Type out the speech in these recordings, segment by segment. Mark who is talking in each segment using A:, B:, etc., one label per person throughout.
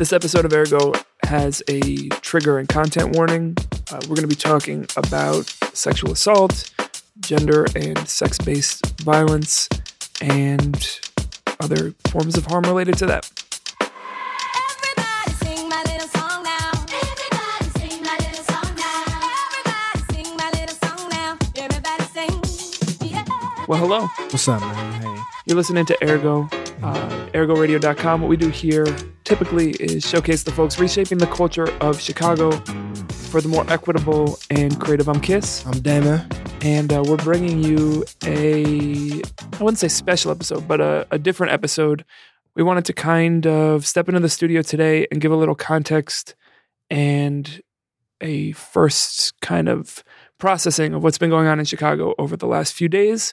A: This episode of Ergo has a trigger and content warning. Uh, we're going to be talking about sexual assault, gender and sex based violence, and other forms of harm related to that.
B: Everybody sing my little song now. Everybody sing my little song now. Everybody sing my little song now. Everybody sing. Yeah.
A: Well, hello.
C: What's up, man? Hey.
A: You're listening to Ergo, uh, ergoradio.com. What we do here typically is showcase the folks reshaping the culture of Chicago for the more equitable and creative I'm Kiss.
C: I'm Damon.
A: And uh, we're bringing you a, I wouldn't say special episode, but a, a different episode. We wanted to kind of step into the studio today and give a little context and a first kind of processing of what's been going on in Chicago over the last few days.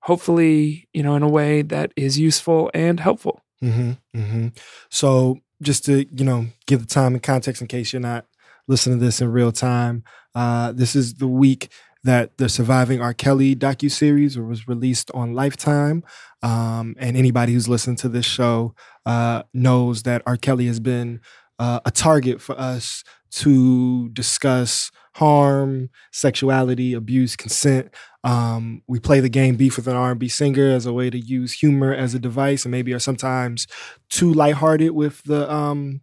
A: Hopefully, you know, in a way that is useful and helpful.
C: Mm-hmm. Mm-hmm. So just to, you know, give the time and context in case you're not listening to this in real time, uh, this is the week that the Surviving R. Kelly docu-series was released on Lifetime. Um, and anybody who's listened to this show uh, knows that R. Kelly has been uh, a target for us to discuss harm, sexuality, abuse, consent. Um, we play the game beef with an R&B singer as a way to use humor as a device, and maybe are sometimes too lighthearted with the um,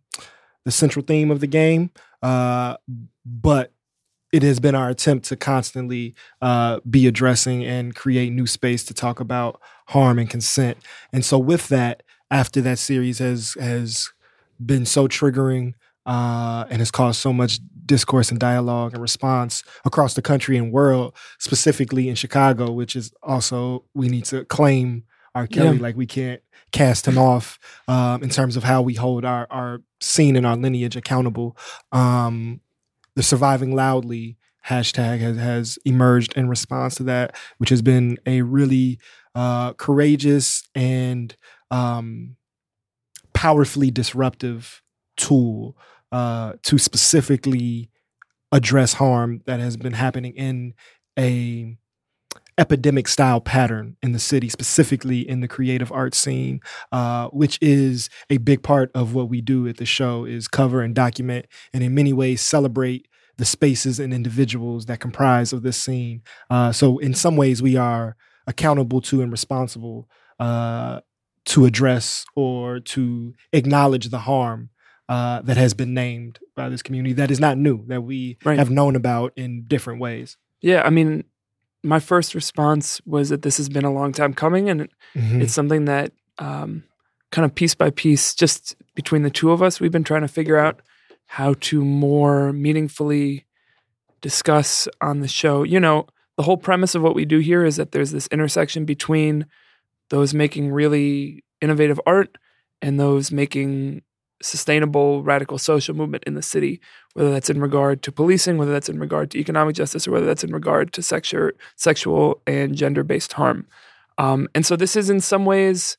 C: the central theme of the game. Uh, but it has been our attempt to constantly uh, be addressing and create new space to talk about harm and consent. And so, with that, after that series has has been so triggering uh, and has caused so much discourse and dialogue and response across the country and world, specifically in Chicago, which is also we need to claim R. Kelly.
A: Yeah.
C: Like we can't cast him off um, in terms of how we hold our our scene and our lineage accountable. Um, the surviving loudly hashtag has, has emerged in response to that, which has been a really uh, courageous and um, powerfully disruptive tool uh, to specifically address harm that has been happening in a epidemic style pattern in the city specifically in the creative arts scene uh, which is a big part of what we do at the show is cover and document and in many ways celebrate the spaces and individuals that comprise of this scene. Uh, so in some ways we are accountable to and responsible uh, to address or to acknowledge the harm uh, that has been named by this community that is not new that we
A: Right.
C: have known about in different ways
A: Yeah, I mean, my first response was that this has been a long time coming, and
C: Mhm.
A: it's something that um, kind of piece by piece, just between the two of us, we've been trying to figure out how to more meaningfully discuss on the show. You know, the whole premise of what we do here is that there's this intersection between those making really innovative art and those making sustainable radical social movement in the city, whether that's in regard to policing, whether that's in regard to economic justice, or whether that's in regard to sexual, sexual and gender based harm. Um, and so this is in some ways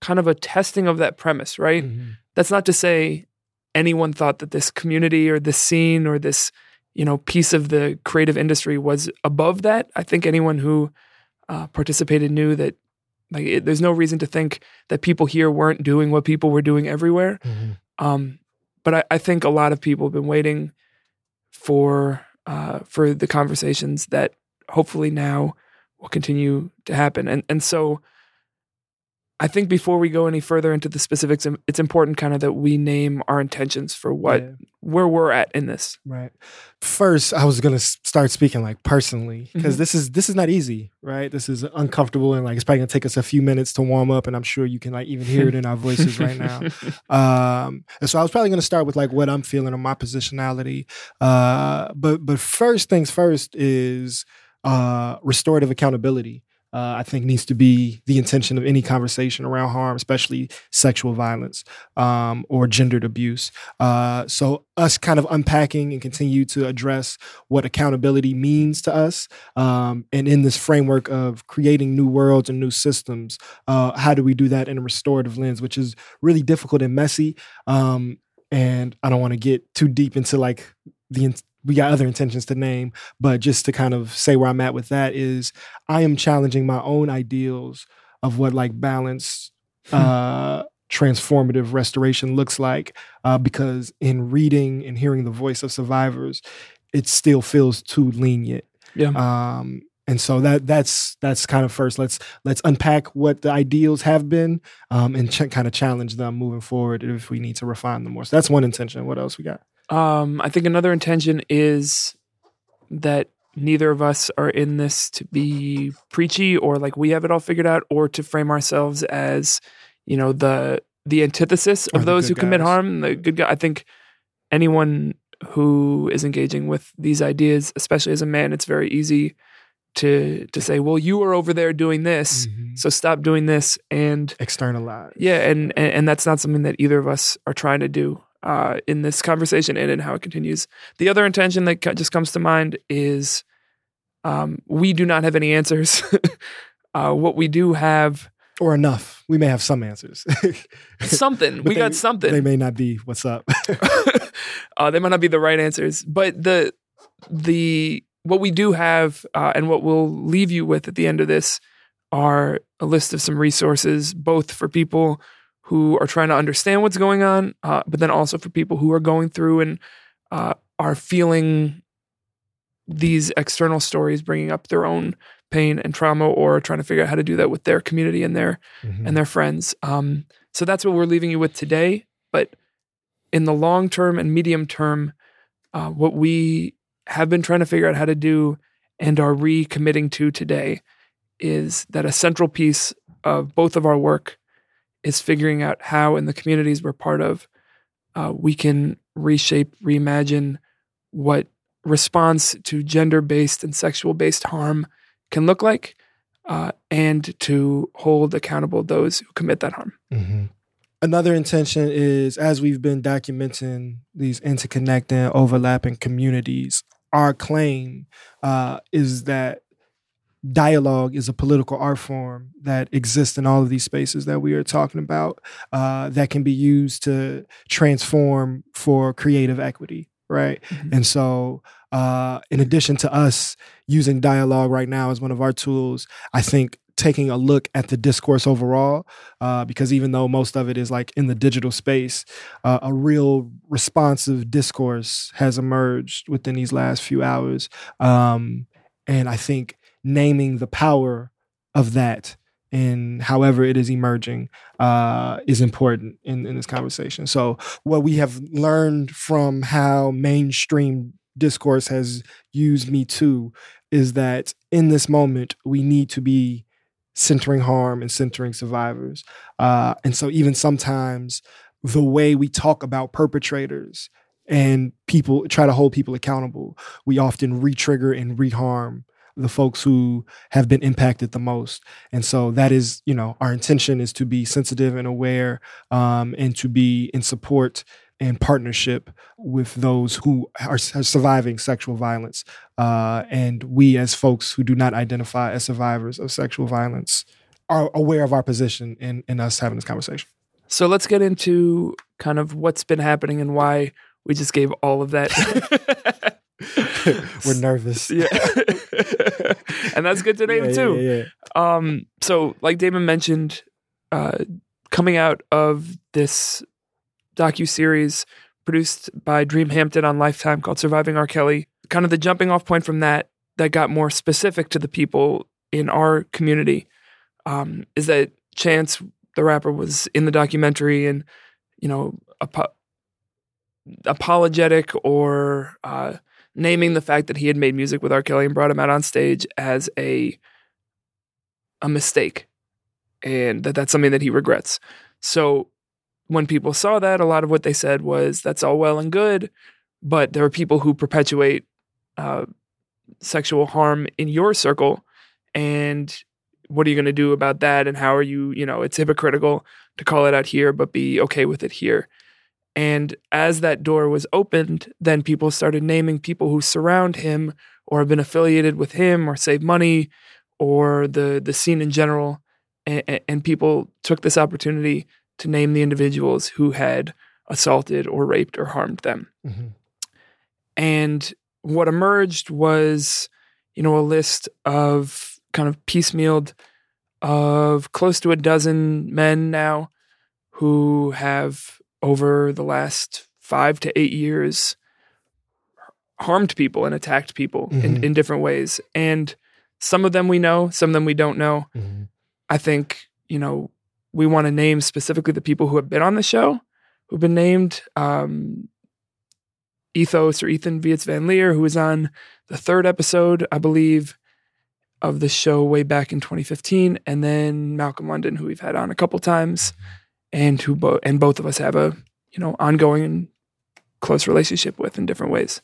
A: kind of a testing of that premise, right?
C: Mhm.
A: That's not to say anyone thought that this community or this scene or this you know piece of the creative industry was above that. I think anyone who uh, participated knew that like it, there's no reason to think that people here weren't doing what people were doing everywhere.
C: Mhm.
A: Um, but I, I think a lot of people have been waiting for uh, for the conversations that hopefully now will continue to happen. And and so I think before we go any further into the specifics, um, it's important kind of that we name our intentions for what
C: Yeah.
A: where we're at in this.
C: Right. First, I was gonna start speaking like personally because
A: Mhm.
C: this is this is not easy, right? This is uncomfortable and like it's probably gonna take us a few minutes to warm up, and I'm sure you can like even hear it in our voices right now. Um, and so I was probably gonna start with like what I'm feeling on my positionality. Uh, but but first things first is uh, restorative accountability. Uh, I think needs to be the intention of any conversation around harm, especially sexual violence um, or gendered abuse. Uh, so us kind of unpacking and continue to address what accountability means to us, um, and in this framework of creating new worlds and new systems, uh, how do we do that in a restorative lens, which is really difficult and messy. Um, and I don't want to get too deep into like the we got other intentions to name, but just to kind of say where I'm at with that is I am challenging my own ideals of what like balanced uh transformative restoration looks like. Uh, because in reading and hearing the voice of survivors, it still feels too lenient.
A: Yeah.
C: Um, and so that that's that's kind of first. Let's let's unpack what the ideals have been, um, and ch- kind of challenge them moving forward if we need to refine them more. So that's one intention. What else we got?
A: Um, I think another intention is that neither of us are in this to be preachy or like we have it all figured out or to frame ourselves as, you know, the the antithesis of
C: the
A: those who
C: good
A: commit harm. The good guy. I think anyone who is engaging with these ideas, especially as a man, it's very easy to to say, "Well, you are over there doing this,
C: Mhm.
A: so stop doing this." And
C: Externalize.
A: yeah, and and and that's not something that either of us are trying to do uh, in this conversation and in how it continues. The other intention that just comes to mind is um, we do not have any answers. uh, what we do have
C: or enough. We may have some answers.
A: something. We
C: they-
A: got something.
C: They may not be what's up.
A: uh, they might not be the right answers, but the the what we do have uh, and what we'll leave you with at the end of this are a list of some resources, both for people who are trying to understand what's going on, uh, but then also for people who are going through and uh, are feeling these external stories bringing up their own pain and trauma, or trying to figure out how to do that with their community and their
C: Mhm.
A: and their friends. Um, so that's what we're leaving you with today. But in the long term and medium term, uh, what we have been trying to figure out how to do and are recommitting to today is that a central piece of both of our work is figuring out how, in the communities we're part of, uh, we can reshape, reimagine what response to gender based and sexual based harm can look like uh, and to hold accountable those who commit that harm.
C: Mhm. Another intention is as we've been documenting these interconnecting, overlapping communities, our claim uh, is that dialogue is a political art form that exists in all of these spaces that we are talking about uh, that can be used to transform for creative equity, right?
A: Mhm.
C: And so, uh, in addition to us using dialogue right now as one of our tools, I think taking a look at the discourse overall, uh, because even though most of it is like in the digital space, uh, a real responsive discourse has emerged within these last few hours. Um, and I think naming the power of that and however it is emerging uh, is important in, in this conversation. So, what we have learned from how mainstream discourse has used Me Too is that in this moment, we need to be centering harm and centering survivors. Uh, and so, even sometimes, the way we talk about perpetrators and people try to hold people accountable, we often re trigger and reharm the folks who have been impacted the most. And so that is, you know, our intention is to be sensitive and aware um, and to be in support and partnership with those who are, are surviving sexual violence. Uh, and we, as folks who do not identify as survivors of sexual violence, are aware of our position in, in us having this conversation.
A: So let's get into kind of what's been happening and why we just gave all of that.
C: We're nervous.
A: yeah. and that's good to name
C: Yeah,
A: too.
C: yeah, yeah.
A: Um, so, like Damon mentioned, uh, coming out of this docu series produced by Dream Hampton on Lifetime called "Surviving R. Kelly," kind of the jumping off point from that that got more specific to the people in our community um, is that Chance, the rapper, was in the documentary and you know apo- apologetic or uh, naming the fact that he had made music with R. Kelly and brought him out on stage as a a mistake and that that's something that he regrets. So when people saw that, a lot of what they said was that's all well and good, but there are people who perpetuate uh, sexual harm in your circle, and what are you going to do about that? And how are you? You know, it's hypocritical to call it out here, but be okay with it here. And as that door was opened, then people started naming people who surround him or have been affiliated with him or save money or the the scene in general. And, and people took this opportunity to name the individuals who had assaulted or raped or harmed them.
C: Mhm.
A: And what emerged was, you know, a list of kind of piecemealed of close to a dozen men now who have over the last five to eight years harmed people and attacked people in,
C: Mhm.
A: in different ways. And some of them we know, some of them we don't know.
C: Mhm.
A: I think, you know, we want to name specifically the people who have been on the show, who've been named. Um, Ethos or Ethan Viets-VanLear, who was on the third episode, I believe, of the show way back in 2015, and then Malcolm London, who we've had on a couple times, and who bo- and both of us have a you know ongoing and close relationship with in different ways.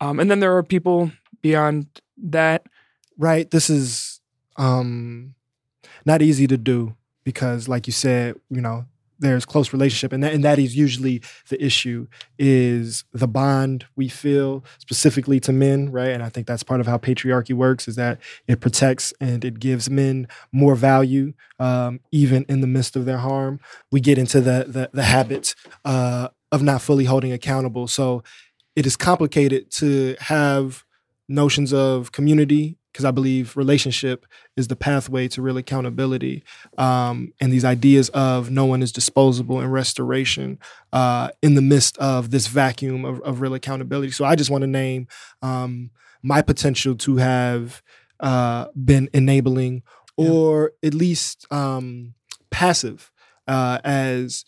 A: Um, and then there are people beyond that.
C: right this is um not easy to do because like you said you know there's close relationship and that, and that is usually the issue is the bond we feel specifically to men right? And i think that's part of how patriarchy works is that it protects and it gives men more value um, even in the midst of their harm. We get into the the, the habit uh, of not fully holding accountable. So it is complicated to have notions of community because I believe relationship is the pathway to real accountability. Um, and these ideas of no one is disposable and restoration uh, in the midst of this vacuum of, of real accountability. So I just want to name um, my potential to have uh, been enabling or at least um, passive uh, as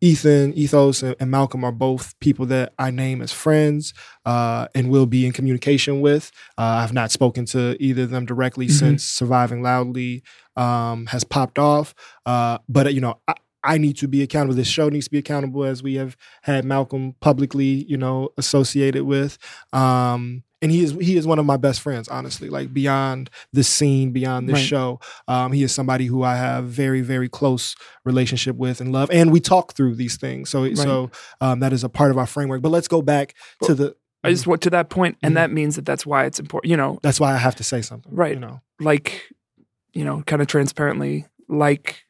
C: Ethan, Ethos, and, Malcolm are both people that I name as friends uh, and will be in communication with. Uh, I've not spoken to either of them directly
A: Mhm.
C: since Surviving Loudly um, has popped off. Uh, but, you know, I, I need to be accountable. This show needs to be accountable as we have had Malcolm publicly, you know, associated with. Um, and he is he is one of my best friends, honestly. Like beyond this scene, beyond this
A: Right.
C: show, um, he is somebody who I have very very close relationship with and love, and we talk through these things. So so um, that is a part of our framework. But let's go back to the.
A: I just went to that point, and
C: Mhm.
A: that means that that's why it's important. You know,
C: That's why I have to say something,
A: Right.
C: You know,
A: like you know, kind of transparently, like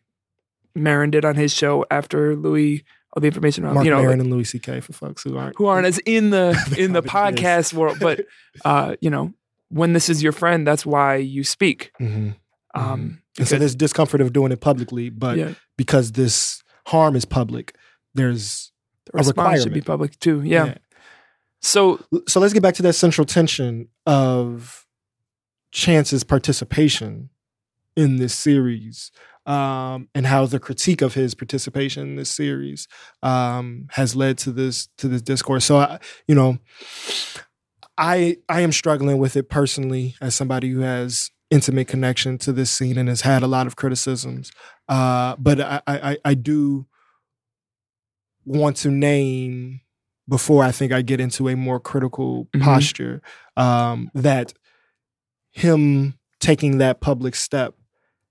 A: Maron did on his show after Louis all the information on
C: Mark
A: you know
C: Maron and Louis C.K. for folks who aren't
A: who aren't as in the in the podcast world, but uh, you know, when this is your friend, that's why you speak.
C: Mhm.
A: Um,
C: And so there's discomfort of doing it publicly, but
A: yeah,
C: because this harm is public, there's
A: the
C: a
A: response should be public too. Yeah. So
C: So let's get back to that central tension of Chance's participation in this series um, and how the critique of his participation in this series um, has led to this to this discourse. So I, you know, I I am struggling with it personally as somebody who has intimate connection to this scene and has had a lot of criticisms. Uh, but I, I I do want to name before I think I get into a more critical
A: Mhm.
C: posture um, that him taking that public step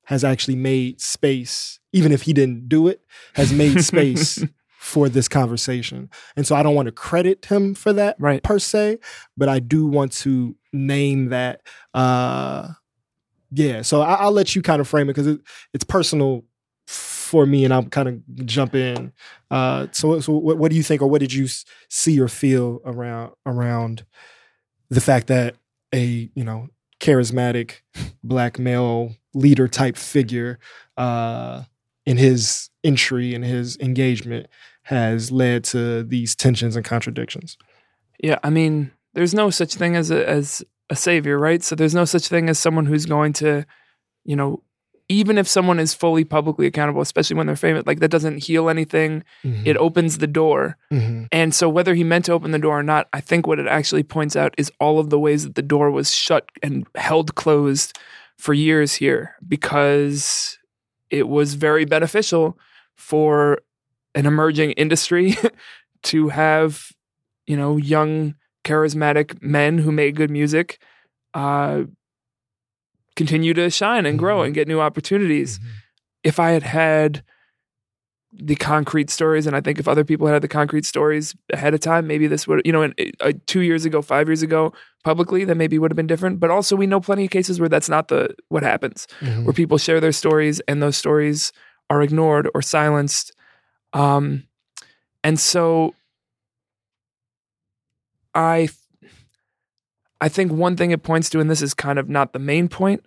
C: has actually made space, even if he didn't do it, has made space for this conversation. And so I don't want to credit him for that
A: right.
C: per se, but I do want to name that. Uh, yeah, so I, I'll let you kind of frame it because it, it's personal for me, and I'll kind of jump in. Uh, so, so what, what do you think, or what did you see or feel around around the fact that a you know charismatic black male leader type figure uh, in his entry and his engagement has led to these tensions and contradictions?
A: Yeah, I mean, there's no such thing as a as a savior, right? So there's no such thing as someone who's going to, you know, even if someone is fully publicly accountable, especially when they're famous, like that doesn't heal anything. It opens the door.
C: Mhm.
A: And so whether he meant to open the door or not, I think what it actually points out is all of the ways that the door was shut and held closed for years here because it was very beneficial for an emerging industry to have, you know, young charismatic men who made good music uh, continue to shine and grow and get new opportunities. If I had had the concrete stories, and I think if other people had had the concrete stories ahead of time, maybe this would, you know, in, uh, two years ago, five years ago, publicly, then maybe would have been different. But also, we know plenty of cases where that's not the what happens,
C: Mhm.
A: where people share their stories and those stories are ignored or silenced. Um, and so, I, I think one thing it points to, and this is kind of not the main point,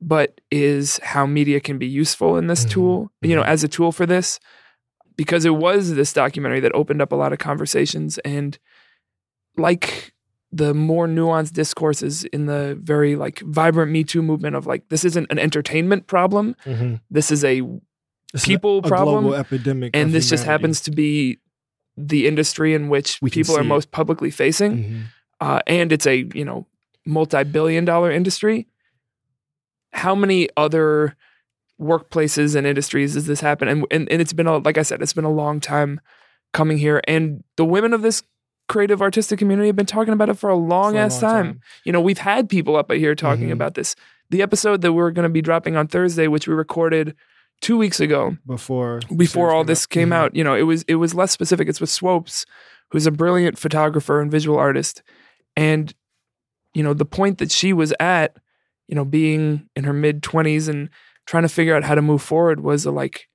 A: but is how media can be useful in this
C: Mhm.
A: tool, you know,
C: Mhm.
A: as a tool for this. because it was this documentary that opened up a lot of conversations and like the more nuanced discourses in the very like vibrant Me Too movement of like this isn't an entertainment problem.
C: Mhm.
A: This is a People
C: a,
A: problem,
C: global epidemic,
A: and this just happens to be the industry in which
C: We
A: people are most publicly facing.
C: Mhm.
A: Uh, and it's a you know multi-billion dollar industry. How many other workplaces and industries does this happen? And, and and it's been a like i said it's been a long time coming here. And the women of this creative artistic community have been talking about it for a long
C: For a
A: ass
C: long
A: time. you know we've had people up here talking
C: Mhm.
A: about this. The episode that we're going to be dropping on thursday which we recorded two weeks ago
C: before
A: before all this came
C: Mhm.
A: out you know it was it was less specific. It's with swopes who's a brilliant photographer and visual artist and you know the point that she was at you know being in her mid 20s and trying to figure out how to move forward was a, like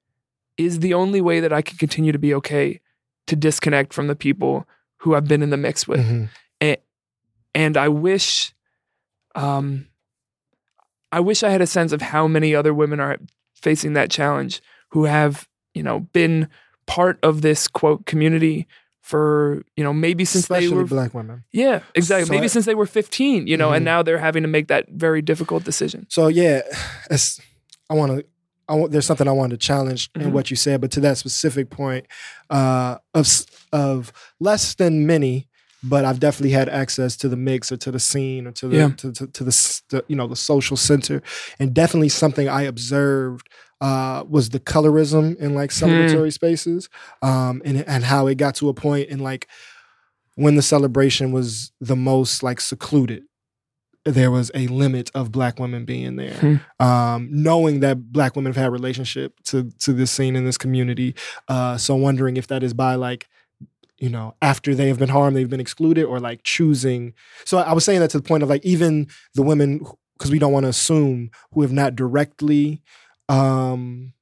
A: is the only way that i can continue to be okay to disconnect from the people who i've been in the mix with
C: Mhm.
A: and I wish, um, I wish I had a sense of how many other women are facing that challenge who have, you know, been part of this quote community for, you know, maybe since
C: especially
A: they were,
C: black women.
A: yeah, exactly,
C: So
A: maybe
C: I-
A: since they were fifteen, you know, and
C: Mhm.
A: now they're having to make that very difficult decision.
C: So yeah, I want to. I want, there's something I wanted to challenge
A: Mhm.
C: in what you said, but to that specific point uh, of of less than many, but I've definitely had access to the mix or to the scene or to the
A: Yeah.
C: to, to, to the, the you know the social center, and definitely something I observed uh, was the colorism in like celebratory spaces, um, and and how it got to a point in like when the celebration was the most like secluded. There was a limit of black women being there
A: Hmm.
C: um, knowing that black women have had relationship to to this scene in this community. Uh, so wondering if that is by like, you know, after they have been harmed, they've been excluded, or like choosing. So I was saying that to the point of like even the women, because we don't want to assume who have not directly um,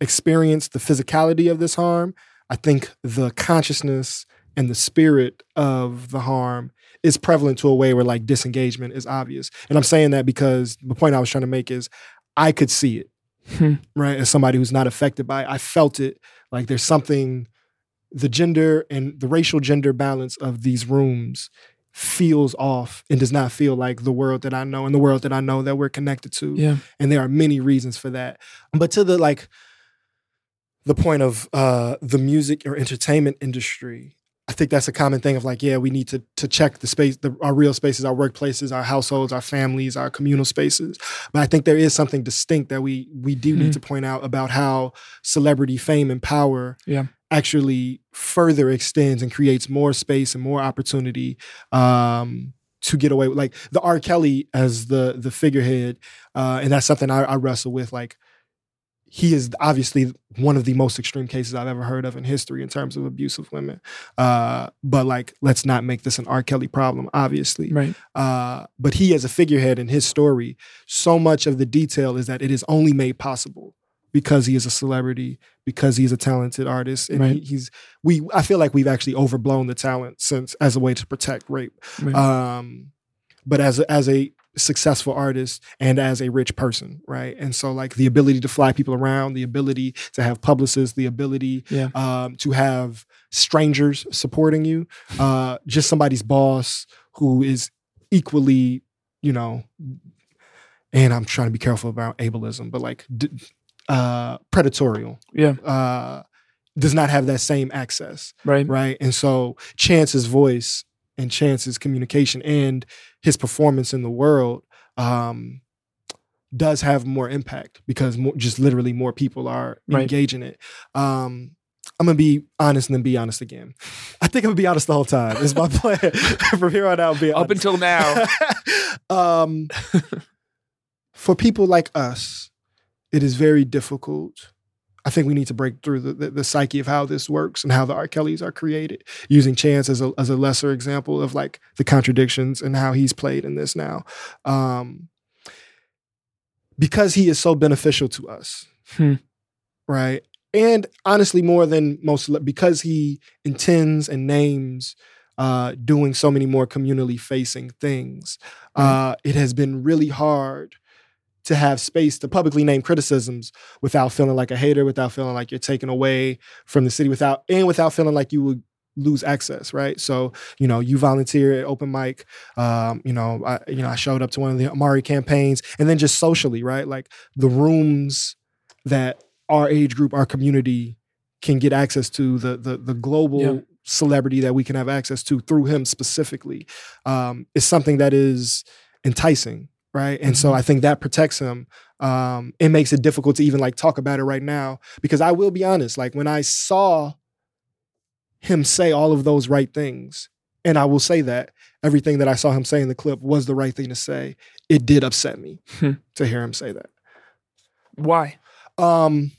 C: experience the physicality of this harm. I think the consciousness and the spirit of the harm is prevalent to a way where like disengagement is obvious. And I'm saying that because the point I was trying to make is I could see it,
A: Hmm.
C: right? As somebody who's not affected by it, I felt it. Like there's something, the gender and the racial gender balance of these rooms feels off and does not feel like the world that I know and the world that I know that we're connected to
A: Yeah,
C: and there are many reasons for that but to the like the point of uh the music or entertainment industry i think that's a common thing of like yeah we need to to check the space the, our real spaces our workplaces our households our families our communal spaces but i think there is something distinct that we we do
A: Mhm.
C: need to point out about how celebrity fame and power
A: Yeah.
C: Actually further extends and creates more space and more opportunity um to get away with like the R. Kelly as the the figurehead, uh, and that's something I, I wrestle with. Like he is obviously one of the most extreme cases I've ever heard of in history in terms of abuse of women. Uh, but like, let's not make this an R. Kelly problem, obviously.
A: right.
C: Uh, but he, as a figurehead in his story, so much of the detail is that it is only made possible because he is a celebrity, because he's a talented artist, and
A: Right.
C: he, he's we. I feel like we've actually overblown the talent since as a way to protect rape.
A: right.
C: Um, but as a, as a successful artist and as a rich person, right? And so like the ability to fly people around, the ability to have publicists, the ability
A: Yeah.
C: um, to have strangers supporting you, uh, just somebody's boss who is equally, you know, and I'm trying to be careful about ableism, but like d- uh, predatorial,
A: yeah,
C: uh, does not have that same access
A: right.
C: right? And so Chance's voice and Chance's communication and his performance in the world um, does have more impact because more, just literally more people are
A: Right.
C: engaging it. Um, I'm gonna be honest and then be honest again. I think I'm gonna be honest the whole time. Is my plan from here on out. Be
A: Up until now,
C: um, for people like us, it is very difficult. I think we need to break through the, the, the psyche of how this works and how the R. Kellys are created, using Chance as a, as a lesser example of like the contradictions and how he's played in this now. Um, because he is so beneficial to us,
A: Hmm.
C: right? And honestly, more than most, because he intends and names uh, doing so many more communally facing things, uh, it has been really hard to have space to publicly name criticisms without feeling like a hater, without feeling like you're taken away from the city, without and without feeling like you would lose access, right? So, you know, you volunteer at open mic. Um, you know, I you know, I showed up to one of the Amara campaigns, and then just socially, right? Like the rooms that our age group, our community can get access to, the the the global
A: Yeah.
C: celebrity that we can have access to through him specifically, um, is something that is enticing, right? And so
A: Mhm.
C: I think that protects him. Um, it makes it difficult to even like talk about it right now because I will be honest, like when I saw him say all of those right things, and I will say that everything that I saw him say in the clip was the right thing to say. It did upset me
A: Hmm.
C: to hear him say that.
A: Why?
C: Um,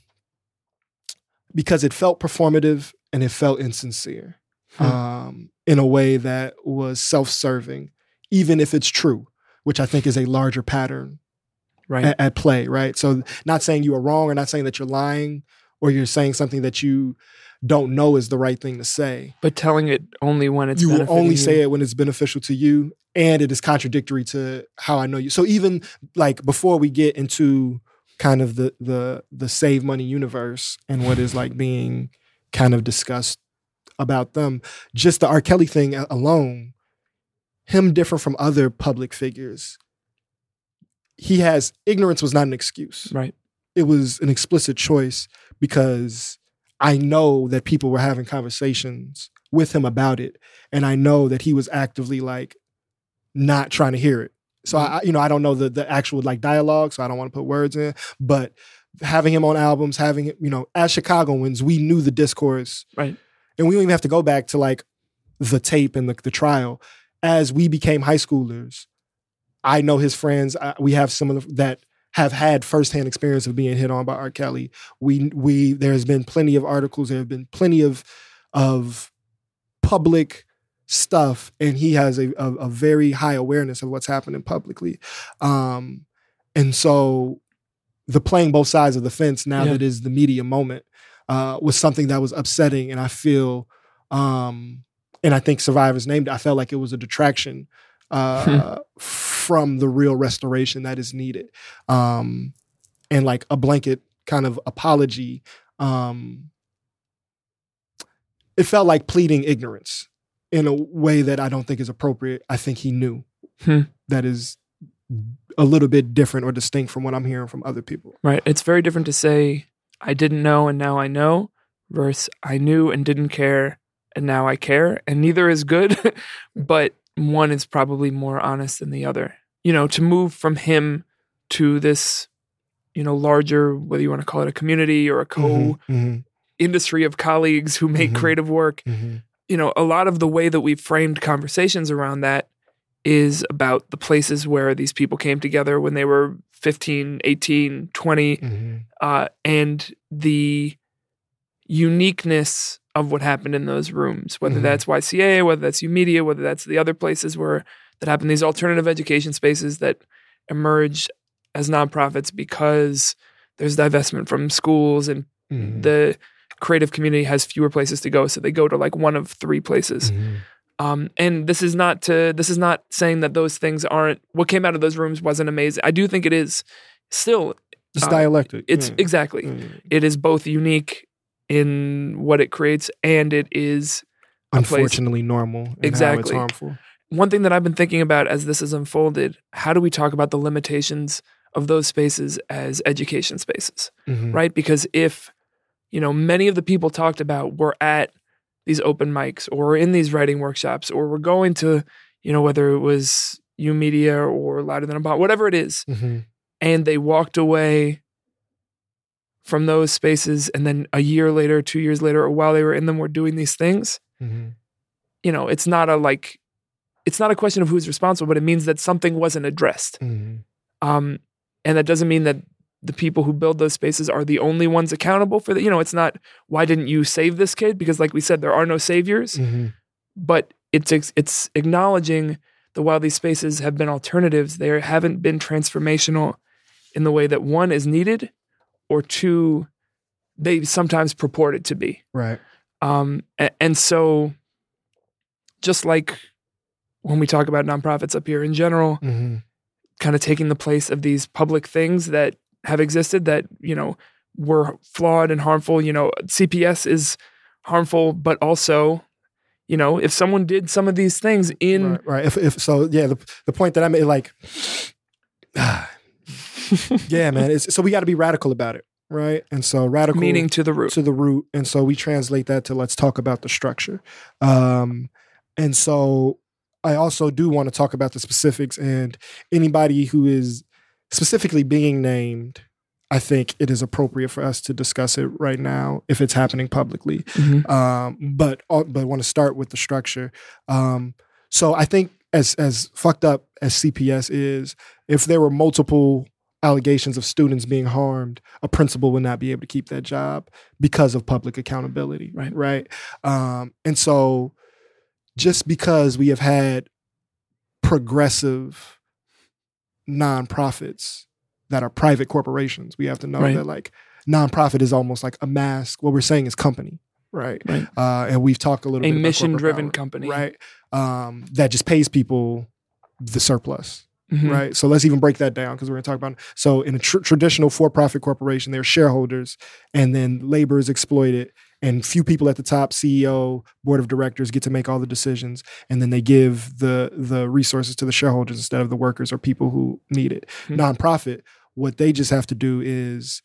C: because it felt performative and it felt insincere
A: Hmm.
C: um, in a way that was self-serving, even if it's true, which I think is a larger pattern
A: Right.
C: at, at play, right? So, not saying you are wrong or not saying that you're lying or you're saying something that you don't know is the right thing to say.
A: but telling it only when it's
C: you will only
A: you.
C: say it when it's beneficial to you and it is contradictory to how I know you. So even like before we get into kind of the the the save money universe and what is like being kind of discussed about them, just the R. Kelly thing alone, him different from other public figures. He has ignorance was not an excuse
A: Right.
C: it was an explicit choice because I know that people were having conversations with him about it, and I know that he was actively like not trying to hear it. So mm-hmm. I, you know, I don't know the the actual like dialogue, so I don't want to put words in. But having him on albums, having it, you know, as Chicagoans, we knew the discourse,
A: Right.
C: and we don't even have to go back to like the tape and the, the trial. As we became high schoolers, I know his friends. I, we have some of the, that have had firsthand experience of being hit on by R. Kelly. We we there has been plenty of articles. There have been plenty of of public stuff, and he has a a, a very high awareness of what's happening publicly. Um, and so the playing both sides of the fence now
A: Yeah.
C: that is the media moment uh, was something that was upsetting, and I feel. Um, and I think survivors named it. I felt like it was a detraction uh, from the real restoration that is needed, um, and like a blanket kind of apology. Um, it felt like pleading ignorance in a way that I don't think is appropriate. I think he knew
A: Hmm.
C: that is a little bit different or distinct from what I'm hearing from other people.
A: Right. It's very different to say I didn't know and now I know versus I knew and didn't care and now I care. And neither is good, but one is probably more honest than the other. You know, to move from him to this, you know, larger, whether you want to call it a community or a co
C: Mhm,
A: industry of colleagues who make
C: Mhm.
A: creative work,
C: mhm,
A: you know, a lot of the way that we've framed conversations around that is about the places where these people came together when they were 15, 18, 20,
C: mhm,
A: uh, and the uniqueness of what happened in those rooms, whether
C: Mhm.
A: that's YCA, whether that's U Media, whether that's the other places where that happen, these alternative education spaces that emerge as nonprofits because there's divestment from schools and
C: mhm,
A: the creative community has fewer places to go, so they go to like one of three places.
C: mhm.
A: Um, and this is not to this is not saying that those things aren't what came out of those rooms wasn't amazing. I do think it is still
C: It's
A: Uh,
C: dialectic.
A: it's
C: yeah.
A: exactly
C: Yeah.
A: it is both unique in what it creates and it is
C: unfortunately normal. And How it's
A: Exactly.
C: harmful.
A: one thing that I've been thinking about as this has unfolded. How do we talk about the limitations of those spaces as education spaces?
C: Mhm.
A: right? Because if, you know, many of the people talked about were at these open mics or in these writing workshops or were going to, you know, whether it was U Media or Louder Than a Bomb, whatever it is,
C: Mhm.
A: and they walked away from those spaces and then a year later, two years later, or while they were in them were doing these things,
C: Mhm.
A: you know, it's not a like, it's not a question of who's responsible, but it means that something wasn't addressed.
C: Mhm.
A: Um, and that doesn't mean that the people who build those spaces are the only ones accountable for that. You know, it's not why didn't you save this kid? Because, like we said, there are no saviors.
C: Mhm.
A: But it's it's acknowledging that while these spaces have been alternatives, they haven't been transformational in the way that one is needed, or two, they sometimes purport it to be.
C: Right.
A: Um, a- and so, just like when we talk about nonprofits up here in general,
C: Mhm.
A: kind of taking the place of these public things that have existed that you know were flawed and harmful. You know, CPS is harmful, but also, you know, if someone did some of these things in
C: right, right. If, if so, yeah. The, the point that I made, like, yeah, man. It's, so we got to be radical about it, right? And so radical
A: meaning to the root.
C: to the root, and so we translate that to let's talk about the structure. Um, and so I also do want to talk about the specifics and anybody who is specifically being named. I think it is appropriate for us to discuss it right now if it's happening publicly.
A: Mhm.
C: Um, but but I want to start with the structure. Um, so I think as as fucked up as CPS is, if there were multiple allegations of students being harmed, a principal would not be able to keep that job because of public accountability.
A: Right.
C: Right. Um, and so just because we have had progressive nonprofits that are private corporations, we have to know
A: Right.
C: that like nonprofit is almost like a mask. What we're saying is company. Right.
A: Right.
C: Uh, and we've talked a little
A: A
C: bit about corporate
A: mission-driven
C: power,
A: company.
C: Right. Um, that just pays people the surplus
A: Mhm.
C: right? So let's even break that down because we're going to talk about. So in a tr- traditional for-profit corporation, there are shareholders, and then labor is exploited, and few people at the top, CEO, board of directors, get to make all the decisions, and then they give the the resources to the shareholders instead of the workers or people who need it.
A: Hmm.
C: Nonprofit, what they just have to do is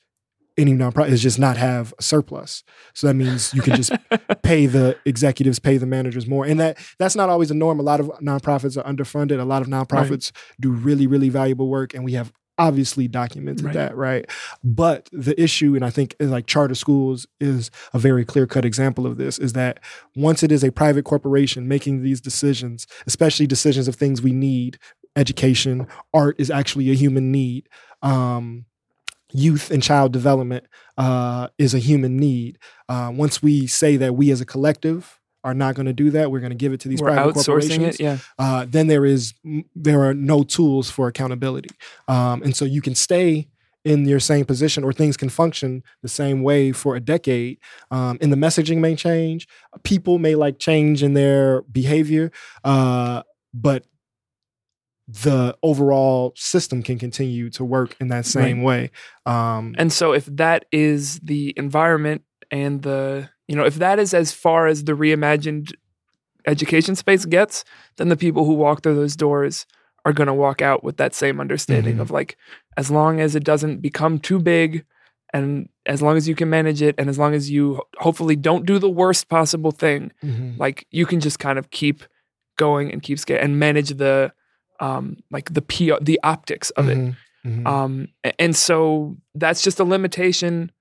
C: any nonprofit is just not have a surplus. So that means you can just pay the executives, pay the managers more. And that that's not always a norm. A lot of nonprofits are underfunded. A lot of nonprofits do really, really valuable work. And we have obviously documented
A: Right.
C: that, right? But the issue, and I think like charter schools is a very clear cut example of this, is that once it is a private corporation making these decisions, especially decisions of things we need, education, art is actually a human need. Um, youth and child development uh, is a human need. Uh, once we say that we as a collective are not going to do that, we're going to give it to these
A: We're
C: private corporations.
A: it. Yeah.
C: Uh, then there is there are no tools for accountability, um, and so you can stay in your same position or things can function the same way for a decade um, and the messaging may change people may like change in their behavior uh, but the overall system can continue to work in that same way um,
A: And so if that is the environment and the you know if that is as far as the reimagined education space gets, then the people who walk through those doors are going to walk out with that same understanding
C: Mhm.
A: of like as long as it doesn't become too big and as long as you can manage it and as long as you hopefully don't do the worst possible thing
C: mhm.
A: like you can just kind of keep going and keep sca- and manage the um like the PR, the optics of it
C: Mhm. Mhm.
A: um, and so that's just a limitation,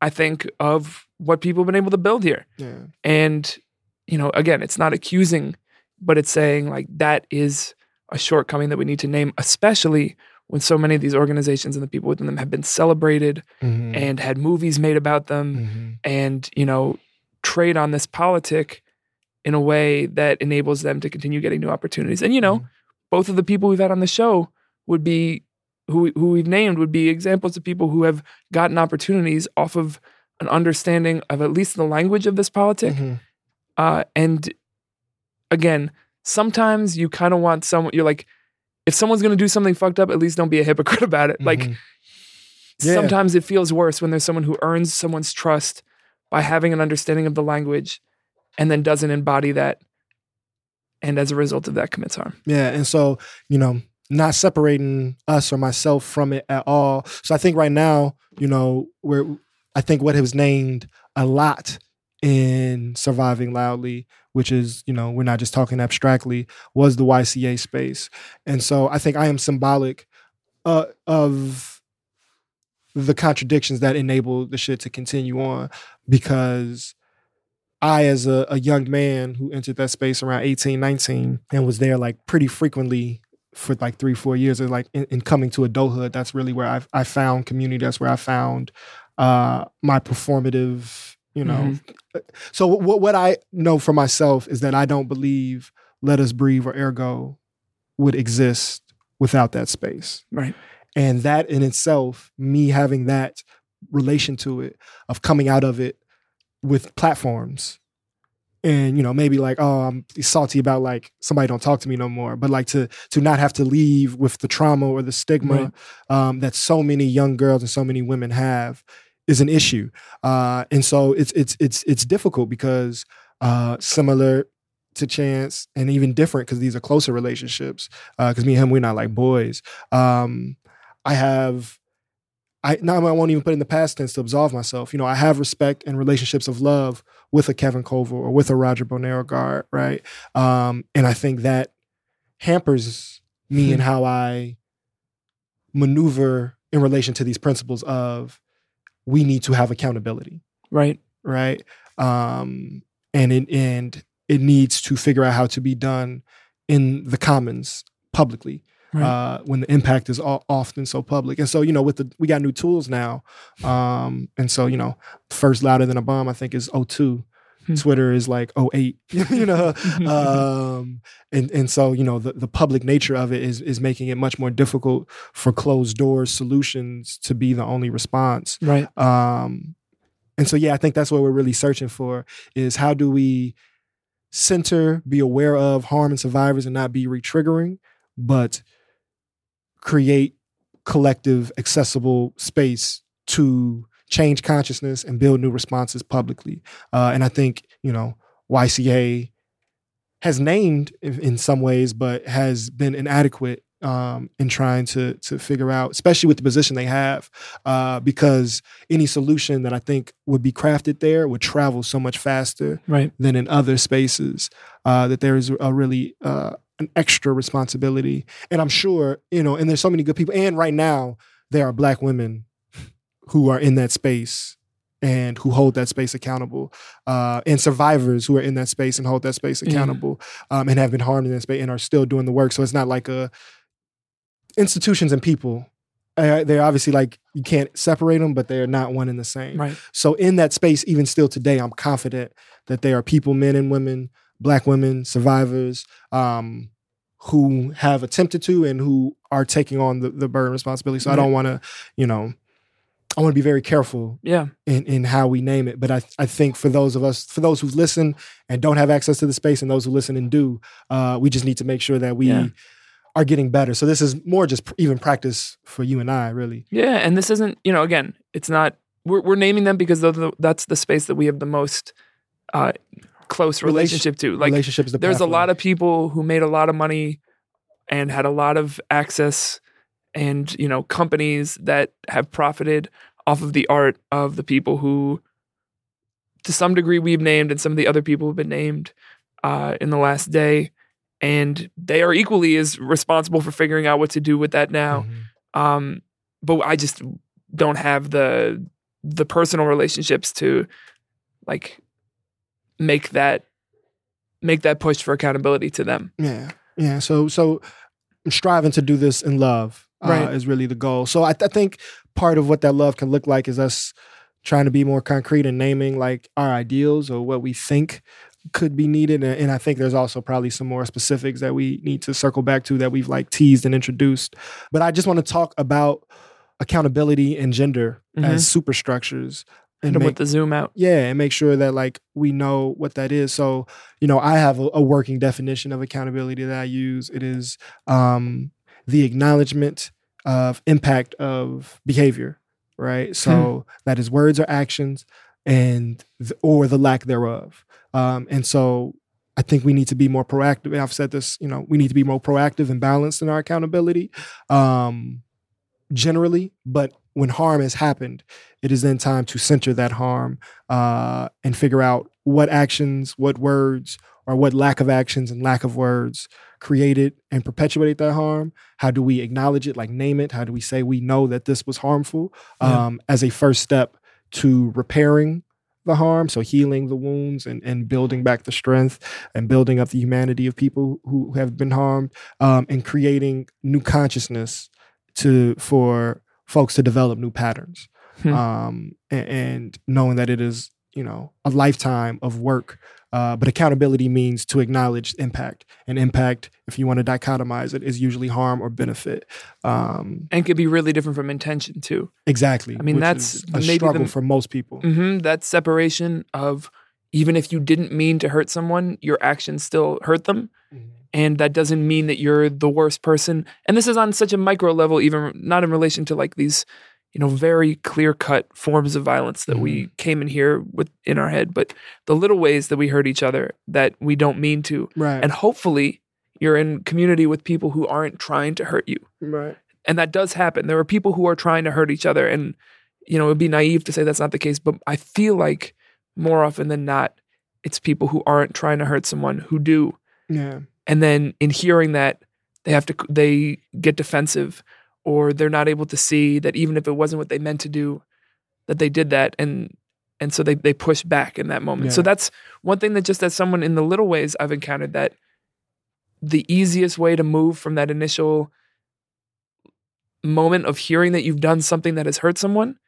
A: I think, of what people have been able to build here.
C: yeah
A: And, you know, again, it's not accusing, but it's saying like that is a shortcoming that we need to name, especially when so many of these organizations and the people within them have been celebrated
C: Mhm.
A: and had movies made about them
C: Mhm.
A: and, you know, trade on this politic in a way that enables them to continue getting new opportunities. And, you know,
C: Mhm.
A: Both of the people we've had on the show would be who who we've named would be examples of people who have gotten opportunities off of an understanding of at least the language of this politic.
C: Mhm.
A: Uh, and again, sometimes you kind of want someone. You're like, if someone's going to do something fucked up, at least don't be a hypocrite about it. Like
C: Mhm. Yeah.
A: sometimes it feels worse when there's someone who earns someone's trust by having an understanding of the language and then doesn't embody that, and as a result of that commits harm.
C: Yeah, and so you know, not separating us or myself from it at all. So I think right now, you know, we're I think what was named a lot in surviving loudly, which is you know we're not just talking abstractly, was the YCA space, and so I think I am symbolic uh, of the contradictions that enable the shit to continue on because I, as a, a young man who entered that space around 18, 19, and was there like pretty frequently for like three, four years, and like in, in coming to adulthood, that's really where I, I found community. That's where I found uh, my performative, you know. So what what I know for myself is that I don't believe Let Us Breathe or Ergo would exist without that space.
A: Right.
C: And that in itself, me having that relation to it, of coming out of it with platforms. And you know maybe like oh i'm salty about like somebody don't talk to me no more. But like to to not have to leave with the trauma or the stigma
A: Right.
C: um, that so many young girls and so many women have is an issue. Uh, and so it's it's it's it's difficult because uh, similar to chance and even different because these are closer relationships because me and him we're not like boys. Um, i have I now I won't even put it in the past tense to absolve myself. You know, I have respect and relationships of love with a Kevin Coval or with a Roger Bonero right? Um, and I think that hampers me and how I maneuver in relation to these principles of we need to have accountability,
A: Right.
C: right? Um, and it and it needs to figure out how to be done in the commons publicly
A: Right.
C: uh, when the impact is all, often so public. And so, you know, with the we got new tools now, um, and so you know, first louder than a bomb, I think is 02.
A: Hmm.
C: Twitter is like 08, you know, um, and and so you know the, the public nature of it is is making it much more difficult for closed doors solutions to be the only response.
A: right.
C: Um, and so, yeah, I think that's what we're really searching for is how do we center, be aware of harm and survivors and not be re-triggering, but create collective, accessible space to change consciousness and build new responses publicly. Uh, and I think, you know, YCA has named in, in some ways, but has been inadequate um, in trying to to figure out, especially with the position they have, uh, because any solution that I think would be crafted there would travel so much faster
A: Right.
C: than in other spaces. Uh, that there is a really uh, an extra responsibility, and I'm sure you know. And there's so many good people, and right now there are Black women who are in that space and who hold that space accountable, uh, and survivors who are in that space and hold that space
A: Yeah.
C: accountable, um, and have been harmed in that space and are still doing the work. So it's not like a institutions and people. Uh, they're obviously like you can't separate them, but they're not one and the same.
A: Right.
C: So in that space, even still today, I'm confident that there are people, men and women, black women, survivors, um, who have attempted to and who are taking on the, the burden responsibility. So I don't want to, you know, I want to be very careful
A: Yeah.
C: in, in how we name it. But I, I think for those of us, for those who listen and don't have access to the space and those who listen and do, uh, we just need to make sure that we
A: Yeah.
C: Are getting better. So this is more just pr- even practice for you and I, really.
A: Yeah, and this isn't, you know, again, it's not. We're we're naming them because the, that's the space that we have the most uh, close
C: Relation-
A: relationship to. Like,
C: Relationships. The
A: there's a lot of people who made a lot of money and had a lot of access, and you know, companies that have profited off of the art of the people who, to some degree, we've named, and some of the other people have been named uh, in the last day, and they are equally as responsible for figuring out what to do with that now.
C: Mhm.
A: Um, but I just don't have the the personal relationships to like make that make that push for accountability to them.
C: Yeah, yeah. So, so I'm striving to do this in love. Uh,
A: Right.
C: is really the goal. So I, I think part of what that love can look like is us trying to be more concrete and naming like our ideals or what we think could be needed. And, and I think there's also probably some more specifics that we need to circle back to that we've like teased and introduced. But I just want to talk about accountability and gender
A: Mhm.
C: as superstructures and make,
A: with the zoom out.
C: yeah, and make sure that like we know what that is. So, you know, I have a, a working definition of accountability that I use. It is um, the acknowledgement of impact of behavior, right? So that is words or actions, and th- or the lack thereof. Um, and so I think we need to be more proactive. And I've said this, you know, we need to be more proactive and balanced in our accountability, um, generally. But when harm has happened, it is then time to center that harm uh, and figure out what actions, what words, or what lack of actions and lack of words created and perpetuated that harm. How do we acknowledge it, like name it? How do we say we know that this was harmful
A: Yeah.
C: um, as a first step to repairing the harm? So healing the wounds and, and building back the strength and building up the humanity of people who have been harmed um, and creating new consciousness to for folks to develop new patterns
A: Hmm.
C: um, and, and knowing that it is you know a lifetime of work uh, but accountability means to acknowledge impact and impact if you want to dichotomize it is usually harm or benefit um,
A: And could be really different from intention too.
C: exactly
A: I mean, that's
C: a struggle
A: the-
C: for most people
A: hmm That separation of even if you didn't mean to hurt someone, your actions still hurt them. And that doesn't mean that you're the worst person. And this is on such a micro level, even not in relation to like these, you know, very clear cut forms of violence that we mm-hmm. came in here with in our head, but the little ways that we hurt each other that we don't mean to.
C: Right.
A: And hopefully you're in community with people who aren't trying to hurt you.
C: right.
A: And that does happen. There are people who are trying to hurt each other. And, you know, it would be naive to say that's not the case. But I feel like more often than not, it's people who aren't trying to hurt someone who do.
C: Yeah.
A: And then in hearing that, they have to, they get defensive or they're not able to see that even if it wasn't what they meant to do, that they did that. And, and so they, they push back in that moment. So that's one thing that just as someone in the little ways I've encountered that the easiest way to move from that initial moment of hearing that you've done something that has hurt someone